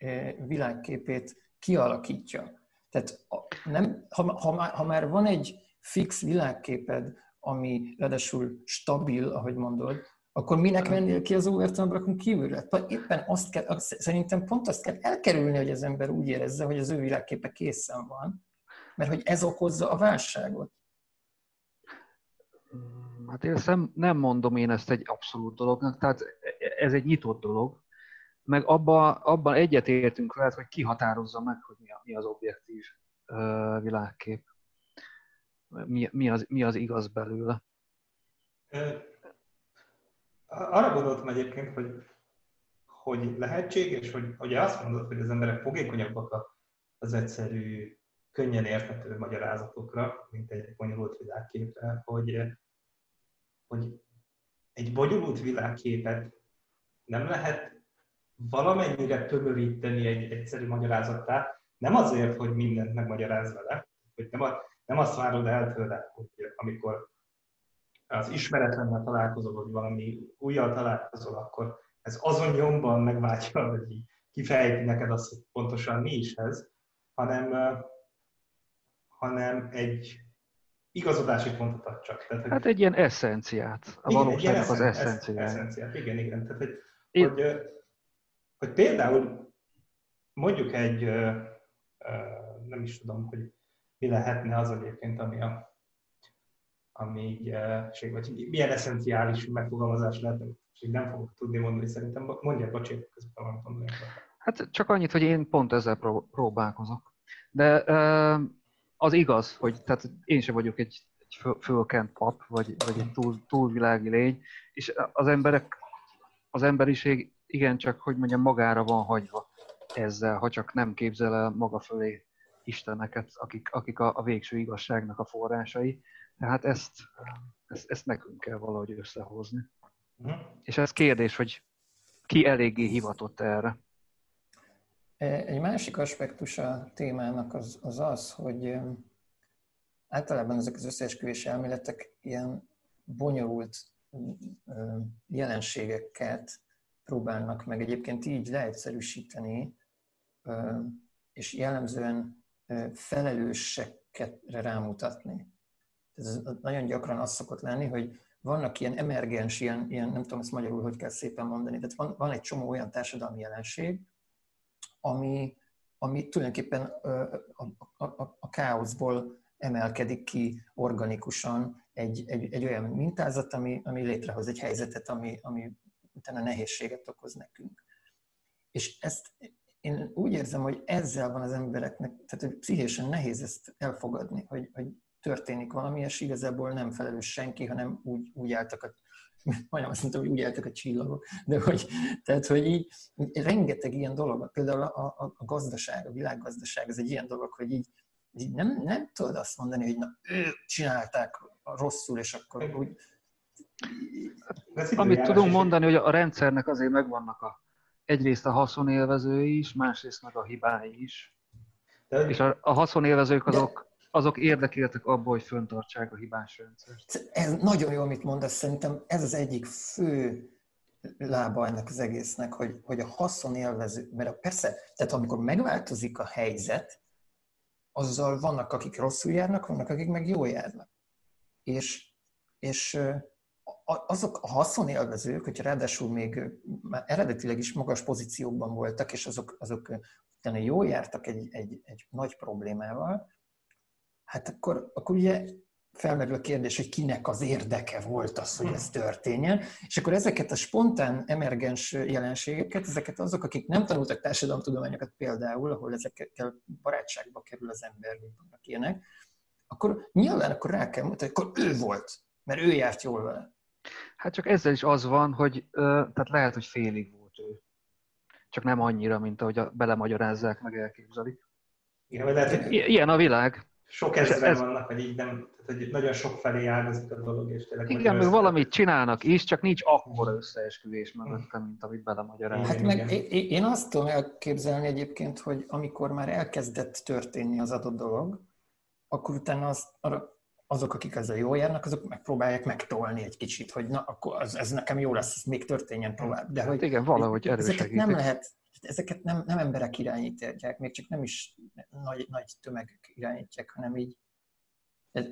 világképét kialakítja. Tehát nem, ha, ha, ha már van egy fix világképed, ami ráadásul stabil, ahogy mondod, akkor minek mennél ki az overtime kívülre? Éppen azt kell, szerintem pont azt kell elkerülni, hogy az ember úgy érezze, hogy az ő világképe készen van, mert hogy ez okozza a válságot. Hát én nem, nem mondom én ezt egy abszolút dolognak, tehát ez egy nyitott dolog, meg abban abba egyetértünk veled, hogy kihatározza meg, hogy mi, a, mi az objektív uh, világkép. Mi, mi, az, mi az igaz belőle. Arra gondoltam egyébként, hogy, hogy lehetséges, hogy ugye azt mondod, hogy az emberek fogékonyabbak az egyszerű, könnyen érthető magyarázatokra, mint egy bonyolult világképre, hogy, hogy egy bonyolult világképet nem lehet valamennyire tömöríteni egy egyszerű magyarázattá, nem azért, hogy mindent megmagyaráz vele, hogy nem, a, nem azt várod el tőle, hogy amikor az ismeretlennel találkozol, vagy valami újjal találkozol, akkor ez azon nyomban megváltja, hogy kifejti neked azt, hogy pontosan mi is ez, hanem, hanem egy igazodási pontot ad csak. Tehát, hogy... Hát egy ilyen eszenciát, a valóságnak az eszenciát. eszenciát. Igen, igen. Tehát, hogy, Én... hogy, hogy például mondjuk egy, nem is tudom, hogy mi lehetne az egyébként, ami a ami így, vagy milyen eszenciális megfogalmazás lehet, és nem fogok tudni mondani szerintem. Mondja, bocsánat, közben van mondani. Hát csak annyit, hogy én pont ezzel próbálkozok. De az igaz, hogy tehát én sem vagyok egy, egy fölkent pap, vagy, vagy egy túl, túlvilági lény, és az emberek, az emberiség igencsak, hogy mondjam, magára van hagyva ezzel, ha csak nem képzel el maga fölé isteneket, akik, akik a, a végső igazságnak a forrásai. Tehát ezt, ezt, ezt nekünk kell valahogy összehozni. Uh-huh. És ez kérdés, hogy ki eléggé hivatott erre. Egy másik aspektus a témának az az, az hogy általában ezek az összeesküvés elméletek ilyen bonyolult jelenségeket próbálnak meg egyébként így leegyszerűsíteni, és jellemzően felelőssekre rámutatni. Ez nagyon gyakran az szokott lenni, hogy vannak ilyen emergens, ilyen, ilyen nem tudom ezt magyarul hogy kell szépen mondani, tehát van, van egy csomó olyan társadalmi jelenség, ami, ami tulajdonképpen a, a, a, a káoszból emelkedik ki organikusan egy, egy, egy olyan mintázat, ami, ami létrehoz egy helyzetet, ami, ami utána nehézséget okoz nekünk. És ezt én úgy érzem, hogy ezzel van az embereknek, tehát hogy pszichésen nehéz ezt elfogadni, hogy, hogy történik valami, és igazából nem felelős senki, hanem úgy, úgy álltak a majdnem azt mondtam, hogy úgy álltak a csillagok, de hogy, tehát, hogy így rengeteg ilyen dolog, például a, a, a gazdaság, a világgazdaság, ez egy ilyen dolog, hogy így, így nem, nem tudod azt mondani, hogy na, ők csinálták rosszul, és akkor úgy... Amit tudunk mondani, hogy a rendszernek azért megvannak a, egyrészt a haszonélvezői is, másrészt meg a hibái is. De, és a, a haszonélvezők azok, azok érdekeltek abból, hogy föntartsák a hibás rendszert. Ez nagyon jó, amit mondasz, szerintem ez az egyik fő lába ennek az egésznek, hogy, hogy a haszonélvező, mert persze, tehát amikor megváltozik a helyzet, azzal vannak, akik rosszul járnak, vannak, akik meg jól járnak. És, és azok a haszonélvezők, hogyha ráadásul még már eredetileg is magas pozíciókban voltak, és azok, azok utána jól jártak egy, egy, egy nagy problémával, hát akkor, akkor ugye felmerül a kérdés, hogy kinek az érdeke volt az, hogy ez történjen, és akkor ezeket a spontán emergens jelenségeket, ezeket azok, akik nem tanultak társadalomtudományokat például, ahol ezekkel barátságba kerül az ember, mint vannak ilyenek, akkor nyilván akkor rá kell mutatni, akkor ő volt, mert ő járt jól vele. Hát csak ezzel is az van, hogy tehát lehet, hogy félig volt ő. Csak nem annyira, mint ahogy a, belemagyarázzák, meg elképzelik. Igen, lehet, hogy Ilyen a világ. Sok ezeren ez... vannak, vagy így nem, tehát, hogy nagyon sok felé ágazik a dolog, és tényleg... Igen, meg valamit csinálnak is, csak nincs akkora összeesküvés mögötte, mint amit belemagyaráznak. Hát meg én azt tudom elképzelni egyébként, hogy amikor már elkezdett történni az adott dolog, akkor utána az, azok, akik ezzel jól járnak, azok megpróbálják megtolni egy kicsit, hogy na, akkor az, ez nekem jó lesz, ez még történjen tovább. De hát hogy igen, valahogy Ezeket nem lehet, ezeket nem, nem emberek irányítják, még csak nem is nagy, nagy tömegek irányítják, hanem így ez,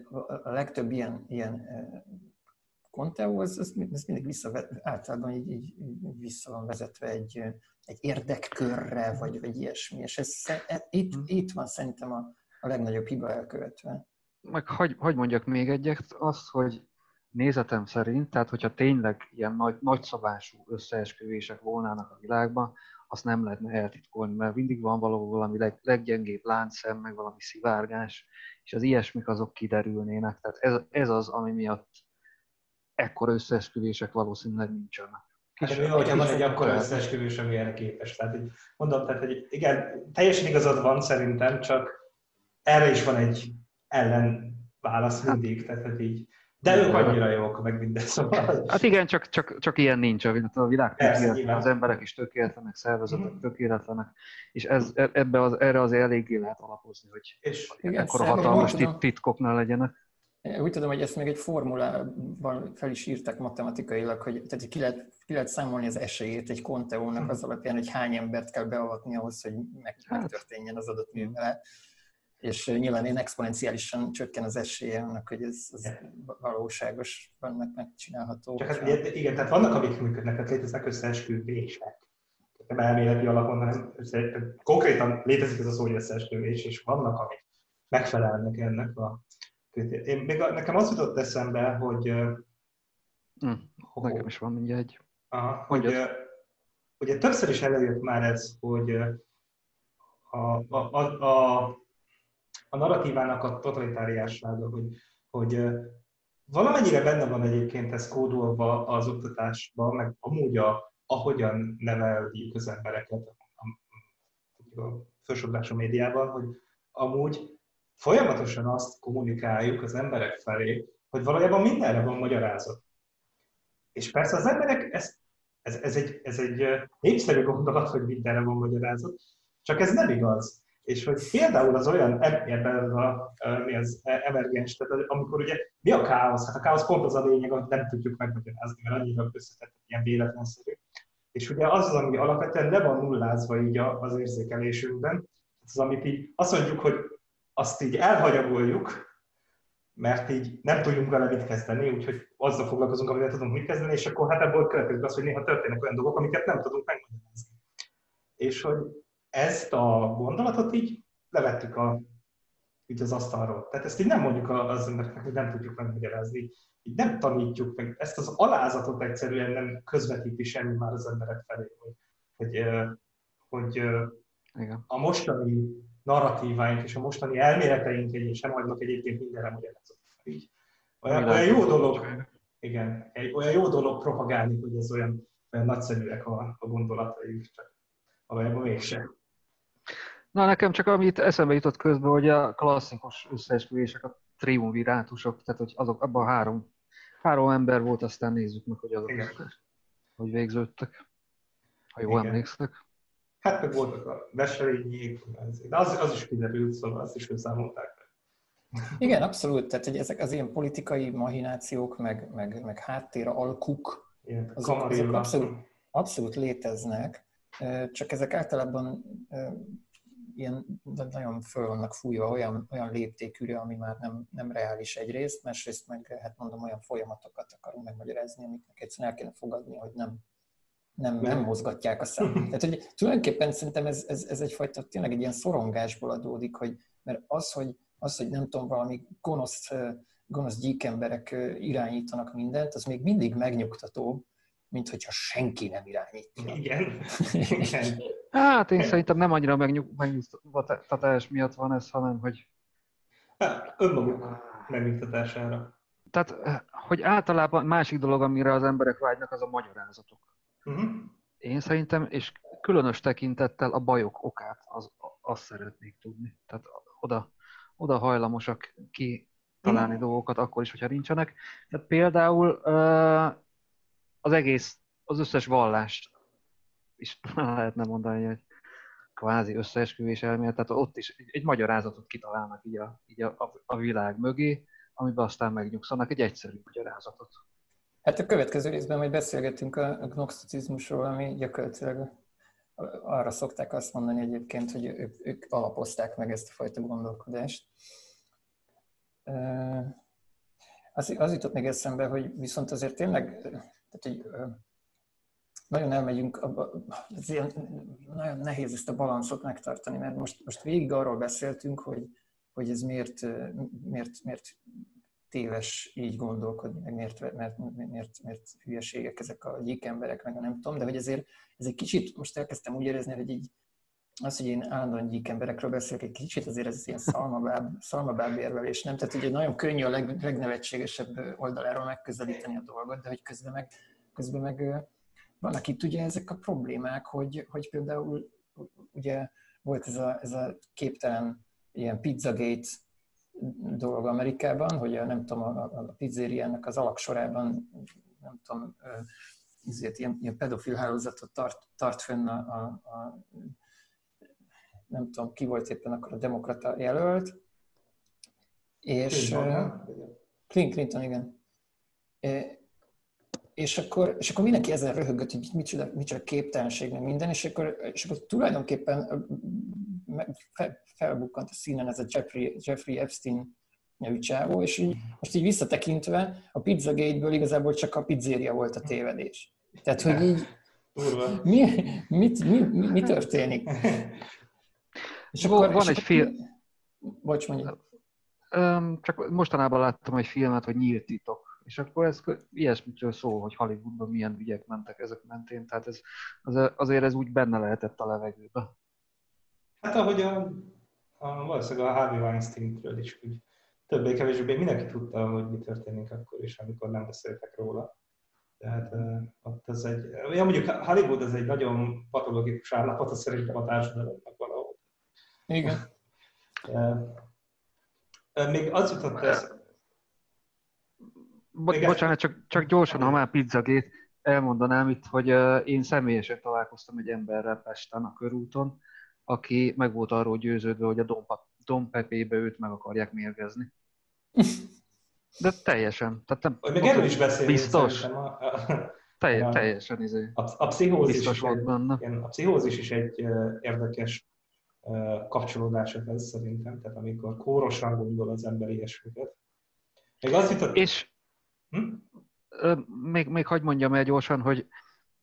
a legtöbb ilyen, ilyen konteó, az, az, az mindig vissza, általában így, így, így vissza van vezetve egy, egy érdekkörre, vagy, vagy ilyesmi, és ez, ez, itt, hmm. itt van szerintem a, a legnagyobb hiba elkövetve meg hagy, hagy mondjak még egyet, azt, hogy nézetem szerint, tehát hogyha tényleg ilyen nagy, nagyszabású összeesküvések volnának a világban, azt nem lehetne eltitkolni, mert mindig van valahol valami leg, leggyengébb láncszem, meg valami szivárgás, és az ilyesmik azok kiderülnének. Tehát ez, ez az, ami miatt ekkor összeesküvések valószínűleg nincsenek. Hát mi, hogyha van egy akkora összeesküvés, ami erre képes. Tehát, hogy mondom, tehát, hogy igen, teljesen igazad van szerintem, csak erre is van egy ellen válasz mindig, tehát hogy így. De ők annyira jók, meg minden, szóval... Hát igen, csak, csak, csak ilyen nincs a világ. A világ tökéletlen, az emberek is tökéletlenek, szervezetek mm. tökéletlenek, és ez, e- ebbe az, erre az eléggé lehet alapozni, hogy és ekkora hatalmas tit, titkoknál legyenek. Úgy tudom, hogy ezt még egy formulában fel is írták matematikailag, hogy tehát ki, lehet, ki lehet számolni az esélyét egy konteónak hm. az alapján, hogy hány embert kell beavatni ahhoz, hogy meg, hát. megtörténjen az adott művelet és nyilván én exponenciálisan csökken az esélye annak, hogy ez, ez valóságos, vannak megcsinálható. Csak hát, igen, igen, tehát vannak, amik működnek, tehát léteznek összeesküvések. Nem elméleti alapon, hanem össze, konkrétan létezik ez a szó, hogy összeesküvés, és vannak, amik megfelelnek ennek a én, még nekem az jutott eszembe, hogy... Hm, nekem is van mindjárt egy. Aha, hogy, ugye többször is előjött már ez, hogy a, a, a, a a narratívának a totalitáriássága, hogy, hogy valamennyire benne van egyébként ez kódolva az oktatásban, meg amúgy a, ahogyan neveljük az embereket a, a, felsőoktatású médiában, hogy amúgy folyamatosan azt kommunikáljuk az emberek felé, hogy valójában mindenre van magyarázat. És persze az emberek, ez, ez, ez, egy, ez egy népszerű gondolat, hogy mindenre van magyarázat, Csak ez nem igaz. És hogy például az olyan ebben a, mi az emergens, tehát amikor ugye mi a káosz? Hát a káosz pont az a lényeg, hogy nem tudjuk megmagyarázni, mert annyira összetett, ilyen véletlenszerű. És ugye az az, ami alapvetően le van nullázva így az érzékelésünkben, az, amit így azt mondjuk, hogy azt így elhanyagoljuk, mert így nem tudjunk vele mit kezdeni, úgyhogy azzal foglalkozunk, amivel tudunk mit kezdeni, és akkor hát ebből következik az, hogy néha történnek olyan dolgok, amiket nem tudunk megmagyarázni. És hogy ezt a gondolatot így levettük a, így az asztalról. Tehát ezt így nem mondjuk az embereknek, hogy nem tudjuk megmagyarázni. Így nem tanítjuk meg. Ezt az alázatot egyszerűen nem közvetíti semmi már az emberek felé, hogy, hogy, hogy Igen. a mostani narratíváink és a mostani elméleteink egy, sem hagynak egyébként mindenre magyarázatot. Így. Olyan, olyan jó dolog, igen, egy, olyan jó dolog propagálni, hogy ez olyan, olyan nagyszerűek a, a gondolataink, csak valójában mégsem. Na, nekem csak amit eszembe jutott közben, hogy a klasszikus összeesküvések, a triumvirátusok, tehát hogy azok, abban három, három ember volt, aztán nézzük meg, hogy azok, Igen. hogy végződtek, ha jól Igen. emlékszek. Hát meg voltak a veselényék, de az, az is kiderült, szóval azt is összeszámolták. Igen, abszolút. Tehát hogy ezek az ilyen politikai mahinációk, meg, meg, meg háttér alkuk, Igen, azok, azok abszolút, abszolút léteznek, csak ezek általában ilyen nagyon föl vannak fújva olyan, olyan léptékűre, ami már nem, nem reális egyrészt, másrészt meg hát mondom olyan folyamatokat akarunk megmagyarázni, amiknek egyszerűen el kéne fogadni, hogy nem, nem, nem mozgatják a szemet. Tehát, hogy tulajdonképpen szerintem ez, ez, ez egyfajta tényleg egy ilyen szorongásból adódik, hogy mert az, hogy, az, hogy nem tudom, valami gonosz, gonosz gyíkemberek irányítanak mindent, az még mindig megnyugtató, mint hogyha senki nem irányítja. Igen. Igen. Hát én szerintem nem annyira megnyugtatás miatt van ez, hanem hogy... Hát, önmaguk megnyugtatására. Tehát, hogy általában másik dolog, amire az emberek vágynak, az a magyarázatok. Uh-huh. Én szerintem, és különös tekintettel a bajok okát, az, azt szeretnék tudni. Tehát oda, oda hajlamosak ki találni uh-huh. dolgokat, akkor is, hogyha nincsenek. Tehát például az egész, az összes vallást is lehetne mondani, hogy kvázi összeesküvés elmélet, tehát ott is egy, egy magyarázatot kitalálnak így, a, így a, a, világ mögé, amiben aztán megnyugszanak egy egyszerű magyarázatot. Hát a következő részben majd beszélgetünk a gnoszticizmusról, ami gyakorlatilag arra szokták azt mondani egyébként, hogy ők, ők alapozták meg ezt a fajta gondolkodást. Az, az jutott még eszembe, hogy viszont azért tényleg, tehát, hogy nagyon elmegyünk, abba, ez ilyen, nagyon nehéz ezt a balanszot megtartani, mert most, most végig arról beszéltünk, hogy, hogy ez miért, miért, miért téves így gondolkodni, meg miért, mert, miért, miért hülyeségek ezek a gyík emberek, meg nem tudom, de hogy ezért ez egy kicsit, most elkezdtem úgy érezni, hogy így az, hogy én állandóan gyík emberekről beszélek, egy kicsit azért ez ilyen szalmabáb, szalmabáb érvelés, nem? Tehát ugye nagyon könnyű a leg, legnevetségesebb oldaláról megközelíteni a dolgot, de hogy közben meg, közben meg vannak itt ugye ezek a problémák, hogy, hogy például ugye volt ez a, ez a képtelen ilyen Pizzagate dolog Amerikában, hogy a, nem tudom, a, a pizzériának az alaksorában, nem tudom, ezért ilyen, ilyen pedofil hálózatot tart, tart fönn a, a, a, nem tudom, ki volt éppen akkor a demokrata jelölt, és Clinton, Clinton, igen. És akkor, és akkor mindenki ezen röhögött, hogy micsoda, micsoda képtelenség, meg minden, és akkor, és akkor tulajdonképpen fel, felbukkant a színen ez a Jeffrey, Jeffrey Epstein nevű csávó, és így, most így visszatekintve a Pizzagate-ből igazából csak a pizzeria volt a tévedés. Tehát, hogy így mi, mit, mi, mi, mi történik? És akkor, van és egy film... Bocs, mondjuk. Csak mostanában láttam egy filmet, hogy nyílt titok és akkor ez ilyesmitől szól, hogy Hollywoodban milyen ügyek mentek ezek mentén, tehát ez, az, azért ez úgy benne lehetett a levegőbe. Hát ahogy a, a valószínűleg a Harvey Weinstein-ről is úgy többé-kevésbé mindenki tudta, hogy mi történik akkor is, amikor nem beszéltek róla. Tehát uh, ott ez egy, ja, mondjuk Hollywood ez egy nagyon patológikus állapot, az szerintem a társadalomnak valahol. Igen. Uh, még az jutott ez, Bo- bocsánat, csak, csak gyorsan, ha már pizzagét, elmondanám itt, hogy én személyesen találkoztam egy emberrel Pesten a körúton, aki meg volt arról győződve, hogy a Dom, Pepébe őt meg akarják mérgezni. De teljesen. Tehát nem, Még erről is beszélni. Biztos. A, a, Telj, a, teljesen izé. A, a, pszichózis biztos volt benne. Igen, a pszichózis is egy uh, érdekes uh, kapcsolódás ez szerintem, tehát amikor kórosan gondol az ember ilyesmiket. Még azt jutott... És hm? még, még hagyd mondjam el gyorsan, hogy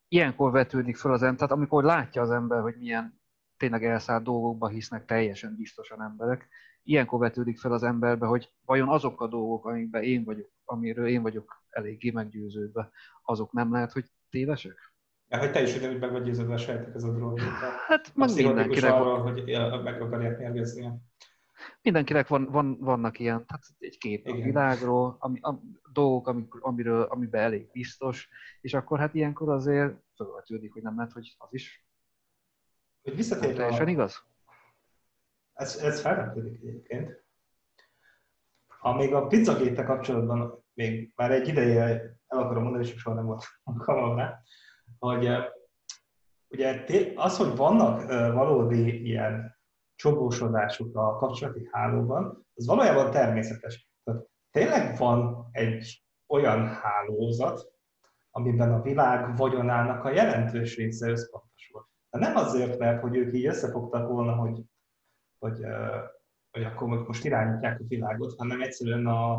ilyenkor vetődik fel az ember, tehát amikor látja az ember, hogy milyen tényleg elszállt dolgokba hisznek teljesen biztosan emberek, ilyenkor vetődik fel az emberbe, hogy vajon azok a dolgok, amikben én vagyok, amiről én vagyok eléggé meggyőződve, azok nem lehet, hogy tévesek? Ja, hogy te is ugyanúgy meg vagy győződve a sejtek ez a dolog. Hát meg mindenkinek arról, hogy meg akarják mérgezni. Mindenkinek van, van, vannak ilyen, tehát egy kép Igen. a világról, ami, a, dolgok, amikor, amiről, amiben elég biztos, és akkor hát ilyenkor azért felvetődik, hogy nem lehet, hogy az is hogy visszatérve... Teljesen igaz? Ez, ez felvetődik egyébként. Ha még a pizzagéte kapcsolatban még már egy ideje el akarom mondani, és soha nem volt alkalmam rá, hogy ugye az, hogy vannak valódi ilyen csobósodásuk a kapcsolati hálóban, az valójában természetes. Tehát tényleg van egy olyan hálózat, amiben a világ vagyonának a jelentős része összpontosul. De nem azért, mert hogy ők így összefogtak volna, hogy, hogy, hogy akkor most irányítják a világot, hanem egyszerűen a,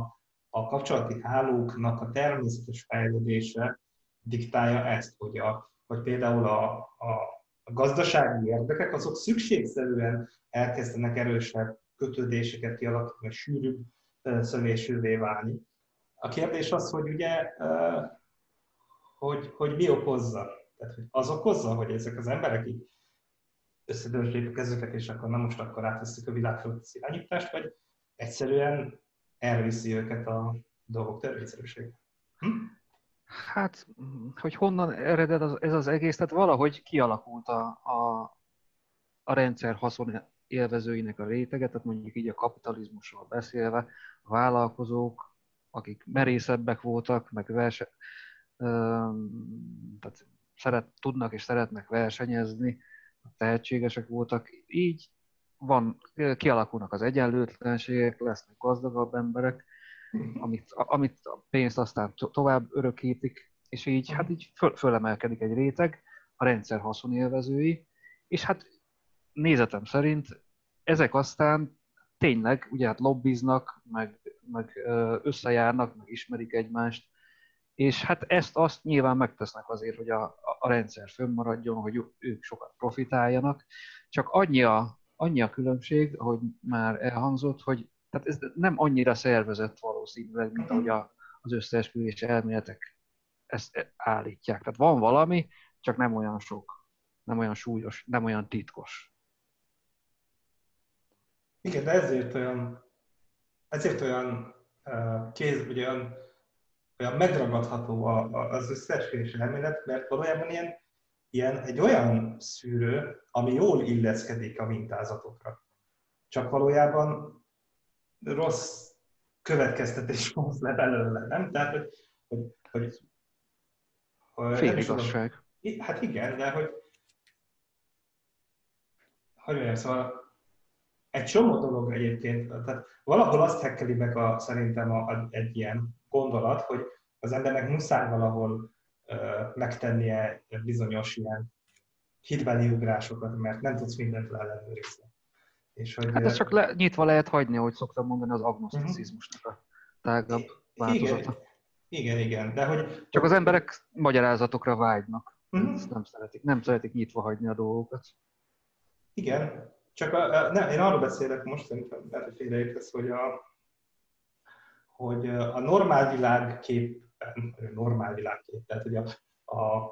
a kapcsolati hálóknak a természetes fejlődése diktálja ezt, hogy, a, hogy például a, a, a gazdasági érdekek azok szükségszerűen elkezdenek erősebb kötődéseket kialakítani, sűrűbb szövésűvé válni. A kérdés az, hogy ugye, hogy, hogy mi okozza. Tehát, hogy az okozza, hogy ezek az emberek így összedörzsék a kezüket, és akkor na most akkor átveszik a világ irányítást, vagy egyszerűen elviszi őket a dolgok törvényszerűsége. Hm? Hát, hogy honnan ereded az, ez az egész, tehát valahogy kialakult a, a, a rendszer haszon élvezőinek a rétege, tehát mondjuk így a kapitalizmusról beszélve, a vállalkozók, akik merészebbek voltak, meg verse, tehát szeret, tudnak és szeretnek versenyezni, tehetségesek voltak, így van, kialakulnak az egyenlőtlenségek, lesznek gazdagabb emberek, amit, amit a pénzt aztán to- tovább örökítik, és így, hát így föl, fölemelkedik egy réteg, a rendszer haszonélvezői, és hát nézetem szerint ezek aztán tényleg, ugye hát lobbiznak, meg, meg összejárnak, meg ismerik egymást, és hát ezt azt nyilván megtesznek azért, hogy a, a rendszer fönnmaradjon, hogy ők sokat profitáljanak, csak annyi a, annyi a különbség, ahogy már elhangzott, hogy tehát ez nem annyira szervezett valószínűleg, mint ahogy a, az összeesküvés elméletek ezt állítják. Tehát van valami, csak nem olyan sok, nem olyan súlyos, nem olyan titkos. Igen, de ezért olyan, ezért olyan kéz, vagy olyan, olyan megragadható az összeesküvés elmélet, mert valójában ilyen, ilyen egy olyan szűrő, ami jól illeszkedik a mintázatokra. Csak valójában rossz következtetés hoz le belőle, nem? Tehát, hogy, hogy, hogy, hogy Féligazság. Hát igen, de hogy hogy mondjam, szóval egy csomó dolog egyébként, tehát valahol azt hekkeli meg a, szerintem a, a, egy ilyen gondolat, hogy az embernek muszáj valahol uh, megtennie bizonyos ilyen hitbeli ugrásokat, mert nem tudsz mindent leellenőrizni. És hogy, hát ezt csak le, nyitva lehet hagyni, hogy szoktam mondani, az agnoszticizmusnak a tágabb változata. Igen, igen, igen, de hogy... Csak az emberek magyarázatokra vágynak. Uh-huh. Ezt nem szeretik, nem szeretik nyitva hagyni a dolgokat. Igen, csak a, nem, én arról beszélek most, lehet, hogy félreértesz, hogy a, hogy a normál világkép, normál világkép, tehát hogy a, a,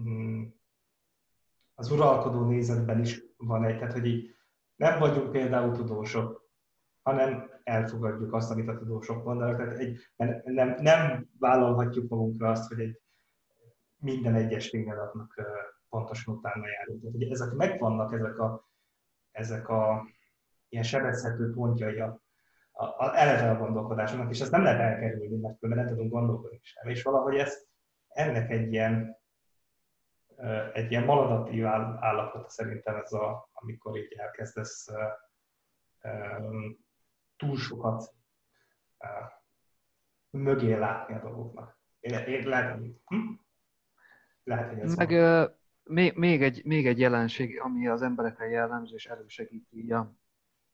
mm, az uralkodó nézetben is van egy, tehát hogy így nem vagyunk például tudósok, hanem elfogadjuk azt, amit a tudósok mondanak. Tehát egy, nem, nem vállalhatjuk magunkra azt, hogy egy minden egyes tényadatnak pontosan utána járunk. Tehát, hogy ezek megvannak, ezek a, ezek a ilyen sebezhető pontjai a, a, a eleve a gondolkodásunknak, és ezt nem lehet elkerülni, mert nem tudunk gondolkodni sem. És valahogy ezt ennek egy ilyen egy ilyen maladatív állapot szerintem ez a, amikor így elkezdesz túl sokat mögé látni a dolgoknak. Én, én lehet, hogy, hm? lehet, hogy ez Meg van. még, még, egy, még egy jelenség, ami az emberekre jellemző és elősegíti a,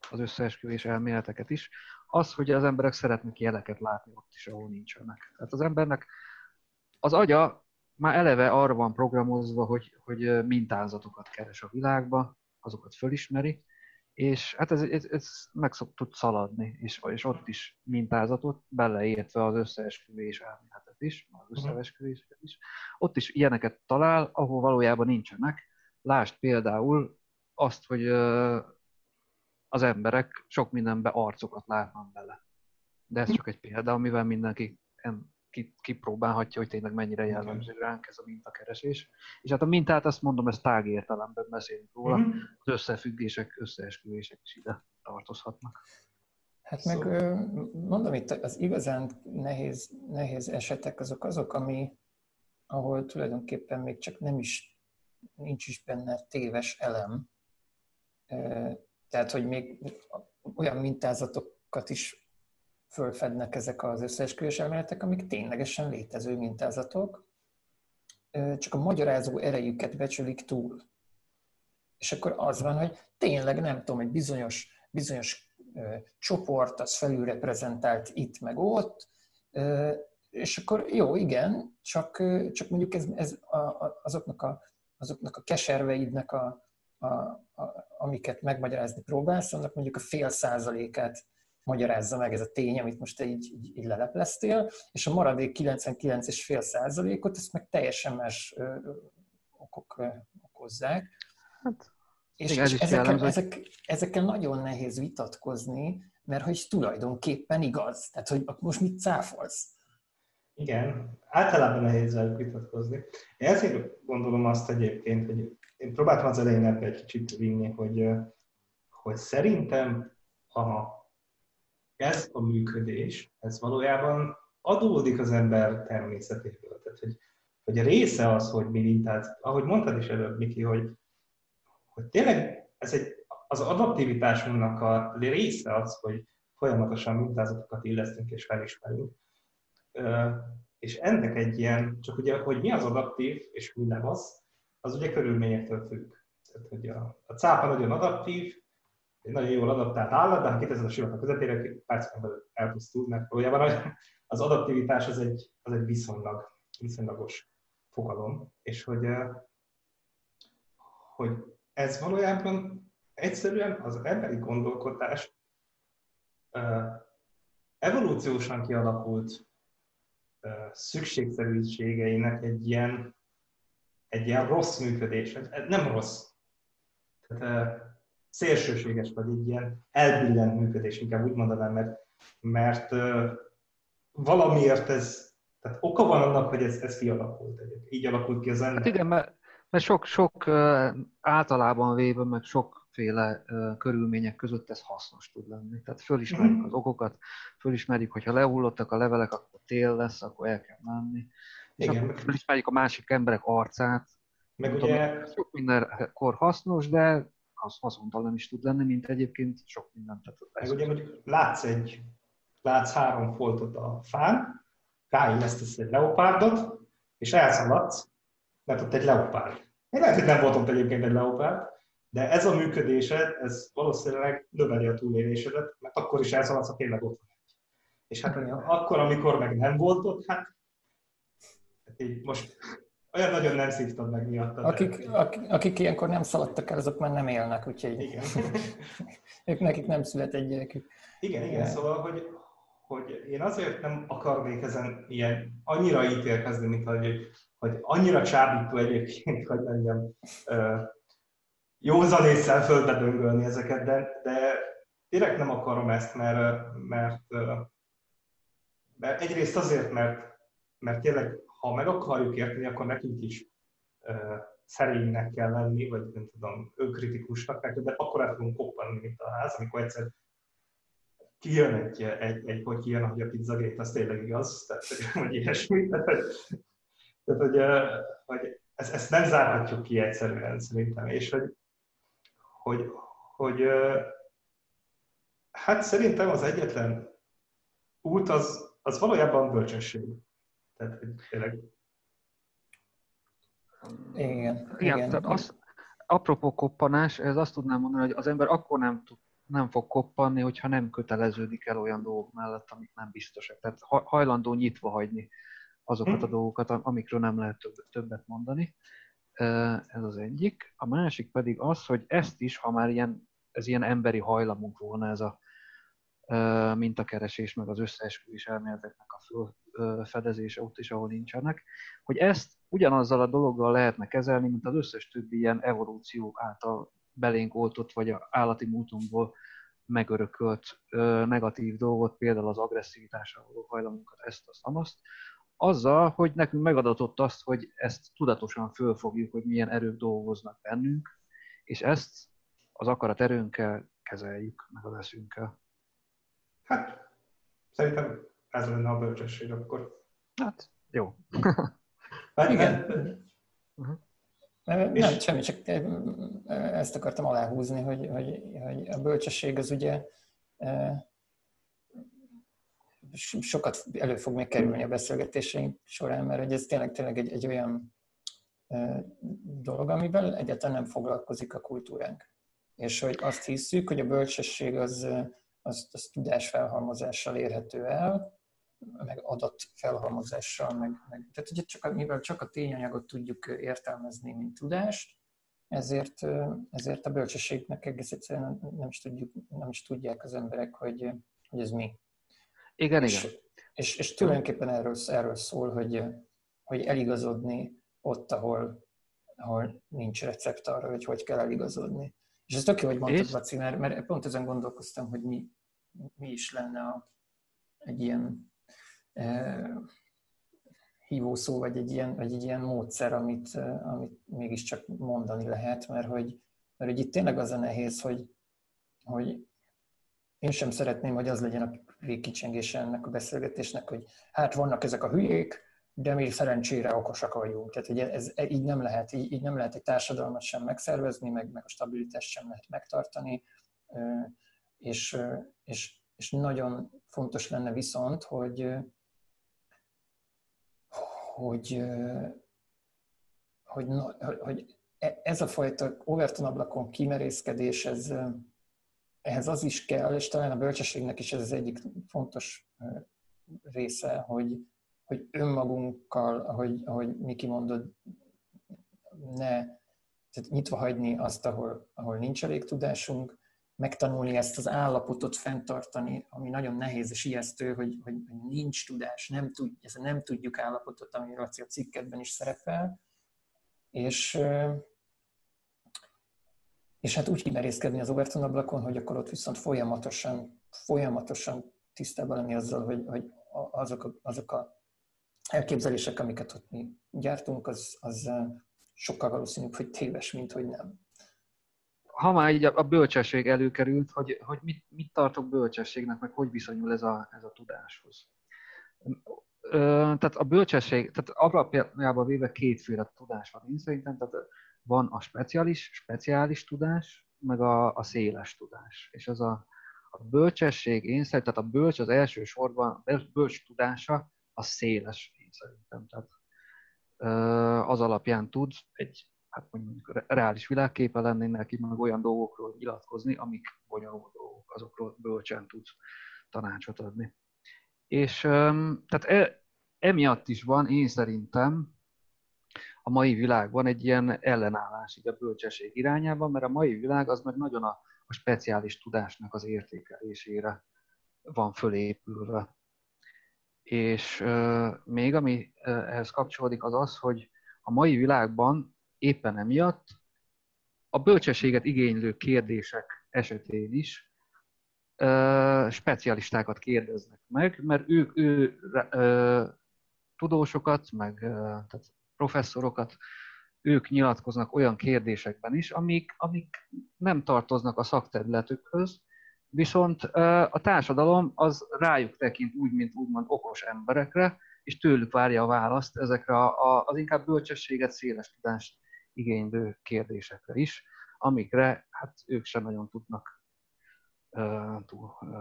az összeesküvés elméleteket is, az, hogy az emberek szeretnek jeleket látni ott is, ahol nincsenek. Tehát az embernek az agya már eleve arra van programozva, hogy, hogy mintázatokat keres a világba, azokat fölismeri, és hát ez, ez, ez meg szok tud szaladni, és, és ott is mintázatot, beleértve az összeesküvés elméletet is, az mhm. összeesküvéseket is, ott is ilyeneket talál, ahol valójában nincsenek. Lásd például azt, hogy az emberek sok mindenbe arcokat látnak bele. De ez csak egy példa, amivel mindenki kipróbálhatja, hogy tényleg mennyire jellemző ránk ez a mintakeresés. És hát a mintát azt mondom, ez tág értelemben beszélünk róla, mm-hmm. az összefüggések, összeesküvések is ide tartozhatnak. Hát meg mondom itt, az igazán nehéz, nehéz esetek azok azok, ami, ahol tulajdonképpen még csak nem is, nincs is benne téves elem. Tehát, hogy még olyan mintázatokat is fölfednek ezek az összeesküvés elméletek, amik ténylegesen létező mintázatok, csak a magyarázó erejüket becsülik túl. És akkor az van, hogy tényleg nem tudom, egy bizonyos, bizonyos ö, csoport az felülreprezentált itt meg ott, ö, és akkor jó, igen, csak, csak mondjuk ez, ez a, a, azoknak, a, azoknak a keserveidnek, a, a, a, amiket megmagyarázni próbálsz, annak mondjuk a fél százalékát magyarázza meg ez a tény, amit most így, így, így lelepleztél, és a maradék 99,5 százalékot ezt meg teljesen más ö, okok ö, okozzák. Hát, és, és ezekkel, ezek, ezekkel nagyon nehéz vitatkozni, mert hogy tulajdonképpen igaz. Tehát, hogy most mit cáfolsz? Igen, általában nehéz velük vitatkozni. Én ezért gondolom azt egyébként, hogy én próbáltam az elején ebbe egy kicsit vinni, hogy, hogy szerintem a ez a működés, ez valójában adódik az ember természetéből. Tehát, hogy, hogy a része az, hogy mi mintát, ahogy mondtad is előbb, Miki, hogy, hogy tényleg ez egy, az adaptivitásunknak a része az, hogy folyamatosan mintázatokat illesztünk és felismerünk. És ennek egy ilyen, csak ugye, hogy mi az adaptív és mi nem az, az ugye körülményektől függ. Tehát, hogy a, a cápa nagyon adaptív, egy nagyon jól adaptált állat, de ha kiteszed a sivatag közepére, percben belül elpusztul, mert valójában az adaptivitás az egy, az egy viszonylag, viszonylagos fogalom, és hogy, hogy ez valójában egyszerűen az emberi gondolkodás evolúciósan kialakult szükségszerűségeinek egy ilyen, egy ilyen rossz működés. Nem rossz. Tehát szélsőséges, vagy egy ilyen elbillent működés, inkább úgy mondanám, mert, mert valamiért ez, tehát oka van annak, hogy ez, ez kialakult. Így alakult ki az ember. Hát igen, mert, mert sok, sok általában véve, meg sokféle körülmények között ez hasznos tud lenni. Tehát fölismerjük mm-hmm. az okokat, fölismerjük, hogyha lehullottak a levelek, akkor tél lesz, akkor el kell menni. És igen, akkor fölismerjük a másik emberek arcát. Meg ugye... Tudom, sok mindenkor hasznos, de az haszontalan is tud lenni, mint egyébként sok mindent. Meg ugye mondjuk látsz egy, látsz három foltot a fán, ráillesztesz egy leopárdot, és elszaladsz, mert ott egy leopárd. Én lehet, hogy nem volt ott egyébként egy leopárd, de ez a működésed, ez valószínűleg növeli a túlélésedet, mert akkor is elszaladsz, ha tényleg ott van egy. És hát akkor, amikor meg nem volt ott, hát, hát így most olyan nagyon nem szívtad meg miatta. Akik, akik, akik ilyenkor nem szaladtak el, azok már nem élnek, úgyhogy igen. ők nekik nem szület egy gyerekük. Igen, igen, szóval, hogy, hogy én azért nem akarnék ezen ilyen annyira ítélkezni, mint hogy, hogy annyira csábító egyébként, hogy mondjam, józanésszel fölbedöngölni ezeket, de, de direkt nem akarom ezt, mert, mert, mert egyrészt azért, mert, mert tényleg ha meg akarjuk érteni, akkor nekünk is szerénynek kell lenni, vagy nem tudom, önkritikusnak, de akkor el fogunk koppanni, mint a ház, amikor egyszer kijön egy, egy, egy hogy kijön, hogy a pizzagate, az tényleg igaz, tehát hogy ilyesmi. Tehát, hogy, hogy ezt, ezt nem zárhatjuk ki egyszerűen szerintem, és hogy, hogy, hogy hát szerintem az egyetlen út az, az valójában bölcsesség. Tehát, tényleg igen, igen. igen. Tehát az, apropó koppanás, ez azt tudnám mondani, hogy az ember akkor nem, tud, nem fog koppanni, hogyha nem köteleződik el olyan dolgok mellett, amik nem biztosak. Tehát hajlandó nyitva hagyni azokat a hm. dolgokat, amikről nem lehet többet mondani. Ez az egyik. A másik pedig az, hogy ezt is, ha már ilyen, ez ilyen emberi hajlamunk volna, ez a mintakeresés, meg az összeesküvés elméleteknek a fedezése ott is, ahol nincsenek, hogy ezt ugyanazzal a dologgal lehetne kezelni, mint az összes többi ilyen evolúció által belénk oltott, vagy a állati múltunkból megörökölt negatív dolgot, például az agresszivitással való hajlamunkat, ezt, azt, azt, azzal, hogy nekünk megadatott azt, hogy ezt tudatosan fölfogjuk, hogy milyen erők dolgoznak bennünk, és ezt az akarat erőnkkel kezeljük, meg a leszünkkel. Hát, szerintem ez lenne a bölcsesség akkor. Hát, jó. Hát, Igen. Uh-huh. Nem, és... semmi, csak ezt akartam aláhúzni, hogy, hogy, hogy a bölcsesség az ugye sokat elő fog még kerülni a beszélgetéseink során, mert hogy ez tényleg, tényleg egy, egy olyan dolog, amivel egyáltalán nem foglalkozik a kultúránk. És hogy azt hiszük, hogy a bölcsesség az, az, az tudás felhalmozással érhető el, meg adatfelhalmozással, meg, meg tehát ugye csak, mivel csak a tényanyagot tudjuk értelmezni, mint tudást, ezért, ezért a bölcsességnek egész egyszerűen nem is, tudjuk, nem is tudják az emberek, hogy, hogy ez mi. Igen, és, igen. És, és tulajdonképpen erről, erről szól, hogy, hogy eligazodni ott, ahol, ahol nincs recept arra, hogy hogy kell eligazodni. És ez tök jó, hogy mondtad, és? Laci, mert, mert pont ezen gondolkoztam, hogy mi, mi is lenne a, egy ilyen hívószó, vagy egy ilyen, vagy egy ilyen módszer, amit, amit mégiscsak mondani lehet, mert hogy, mert hogy itt tényleg az a nehéz, hogy, hogy én sem szeretném, hogy az legyen a végkicsengése ennek a beszélgetésnek, hogy hát vannak ezek a hülyék, de mi szerencsére okosak vagyunk. Tehát ugye ez, ez így nem lehet, így, így nem lehet egy társadalmat sem megszervezni, meg, meg a stabilitást sem lehet megtartani, és, és, és nagyon fontos lenne viszont, hogy, hogy, hogy, hogy e, ez a fajta Overton ablakon kimerészkedés, ez, ehhez az is kell, és talán a bölcsességnek is ez az egyik fontos része, hogy, hogy önmagunkkal, ahogy, ahogy Miki mondod, ne tehát nyitva hagyni azt, ahol, ahol nincs elég tudásunk, megtanulni ezt az állapotot fenntartani, ami nagyon nehéz és ijesztő, hogy, hogy nincs tudás, nem, tud, ez nem tudjuk állapotot, ami a cikketben is szerepel, és, és hát úgy kimerészkedni az Overton ablakon, hogy akkor ott viszont folyamatosan, folyamatosan tisztában lenni azzal, hogy, hogy azok, a, azok a elképzelések, amiket ott mi gyártunk, az, az sokkal valószínűbb, hogy téves, mint hogy nem. Ha már így a bölcsesség előkerült, hogy, hogy mit, mit tartok bölcsességnek, meg hogy viszonyul ez a, ez a tudáshoz. Tehát a bölcsesség, tehát alapjában véve kétféle tudás van én szerintem, tehát van a speciális, speciális tudás, meg a, a széles tudás. És az a, a bölcsesség, én szerintem, tehát a bölcs az első sorban, a bölcs tudása a széles, én szerintem. Tehát az alapján tud egy hát mondjuk reális világképe lenni neki, meg olyan dolgokról nyilatkozni, amik bonyolult dolgok, azokról bölcsen tud tanácsot adni. És tehát e, emiatt is van, én szerintem, a mai világban egy ilyen ellenállás így a bölcsesség irányában, mert a mai világ az meg nagyon a, a speciális tudásnak az értékelésére van fölépülve. És uh, még ami ehhez kapcsolódik, az az, hogy a mai világban éppen emiatt a bölcsességet igénylő kérdések esetén is specialistákat kérdeznek meg, mert ők ő, uh, tudósokat, meg tehát professzorokat, ők nyilatkoznak olyan kérdésekben is, amik, amik nem tartoznak a szakterületükhöz, viszont a társadalom az rájuk tekint úgy, mint úgymond okos emberekre, és tőlük várja a választ ezekre a, a, az inkább bölcsességet, széles tudást igénylő kérdésekre is, amikre hát ők sem nagyon tudnak uh, túl, uh,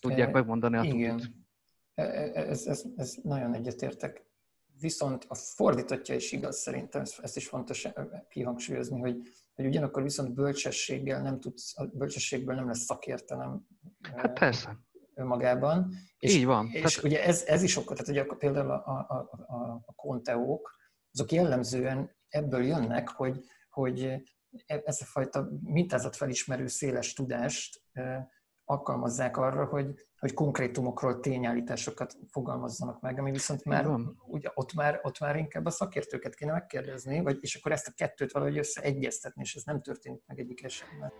tudják megmondani a Igen. E, ez, ez, ez nagyon egyetértek. Viszont a fordítottja is igaz szerintem, ezt is fontos kihangsúlyozni, hogy, hogy ugyanakkor viszont bölcsességgel nem tudsz, a bölcsességből nem lesz szakértelem. Hát persze. Önmagában. És, Így van. És tehát... ugye ez, ez is okkal, tehát ugye például a, a, a, a konteók, azok jellemzően ebből jönnek, hogy, hogy e, ez a fajta mintázatfelismerő széles tudást alkalmazzák arra, hogy, hogy konkrétumokról tényállításokat fogalmazzanak meg, ami viszont már, ugye, ott már, ott már inkább a szakértőket kéne megkérdezni, vagy, és akkor ezt a kettőt valahogy összeegyeztetni, és ez nem történik meg egyik esetben.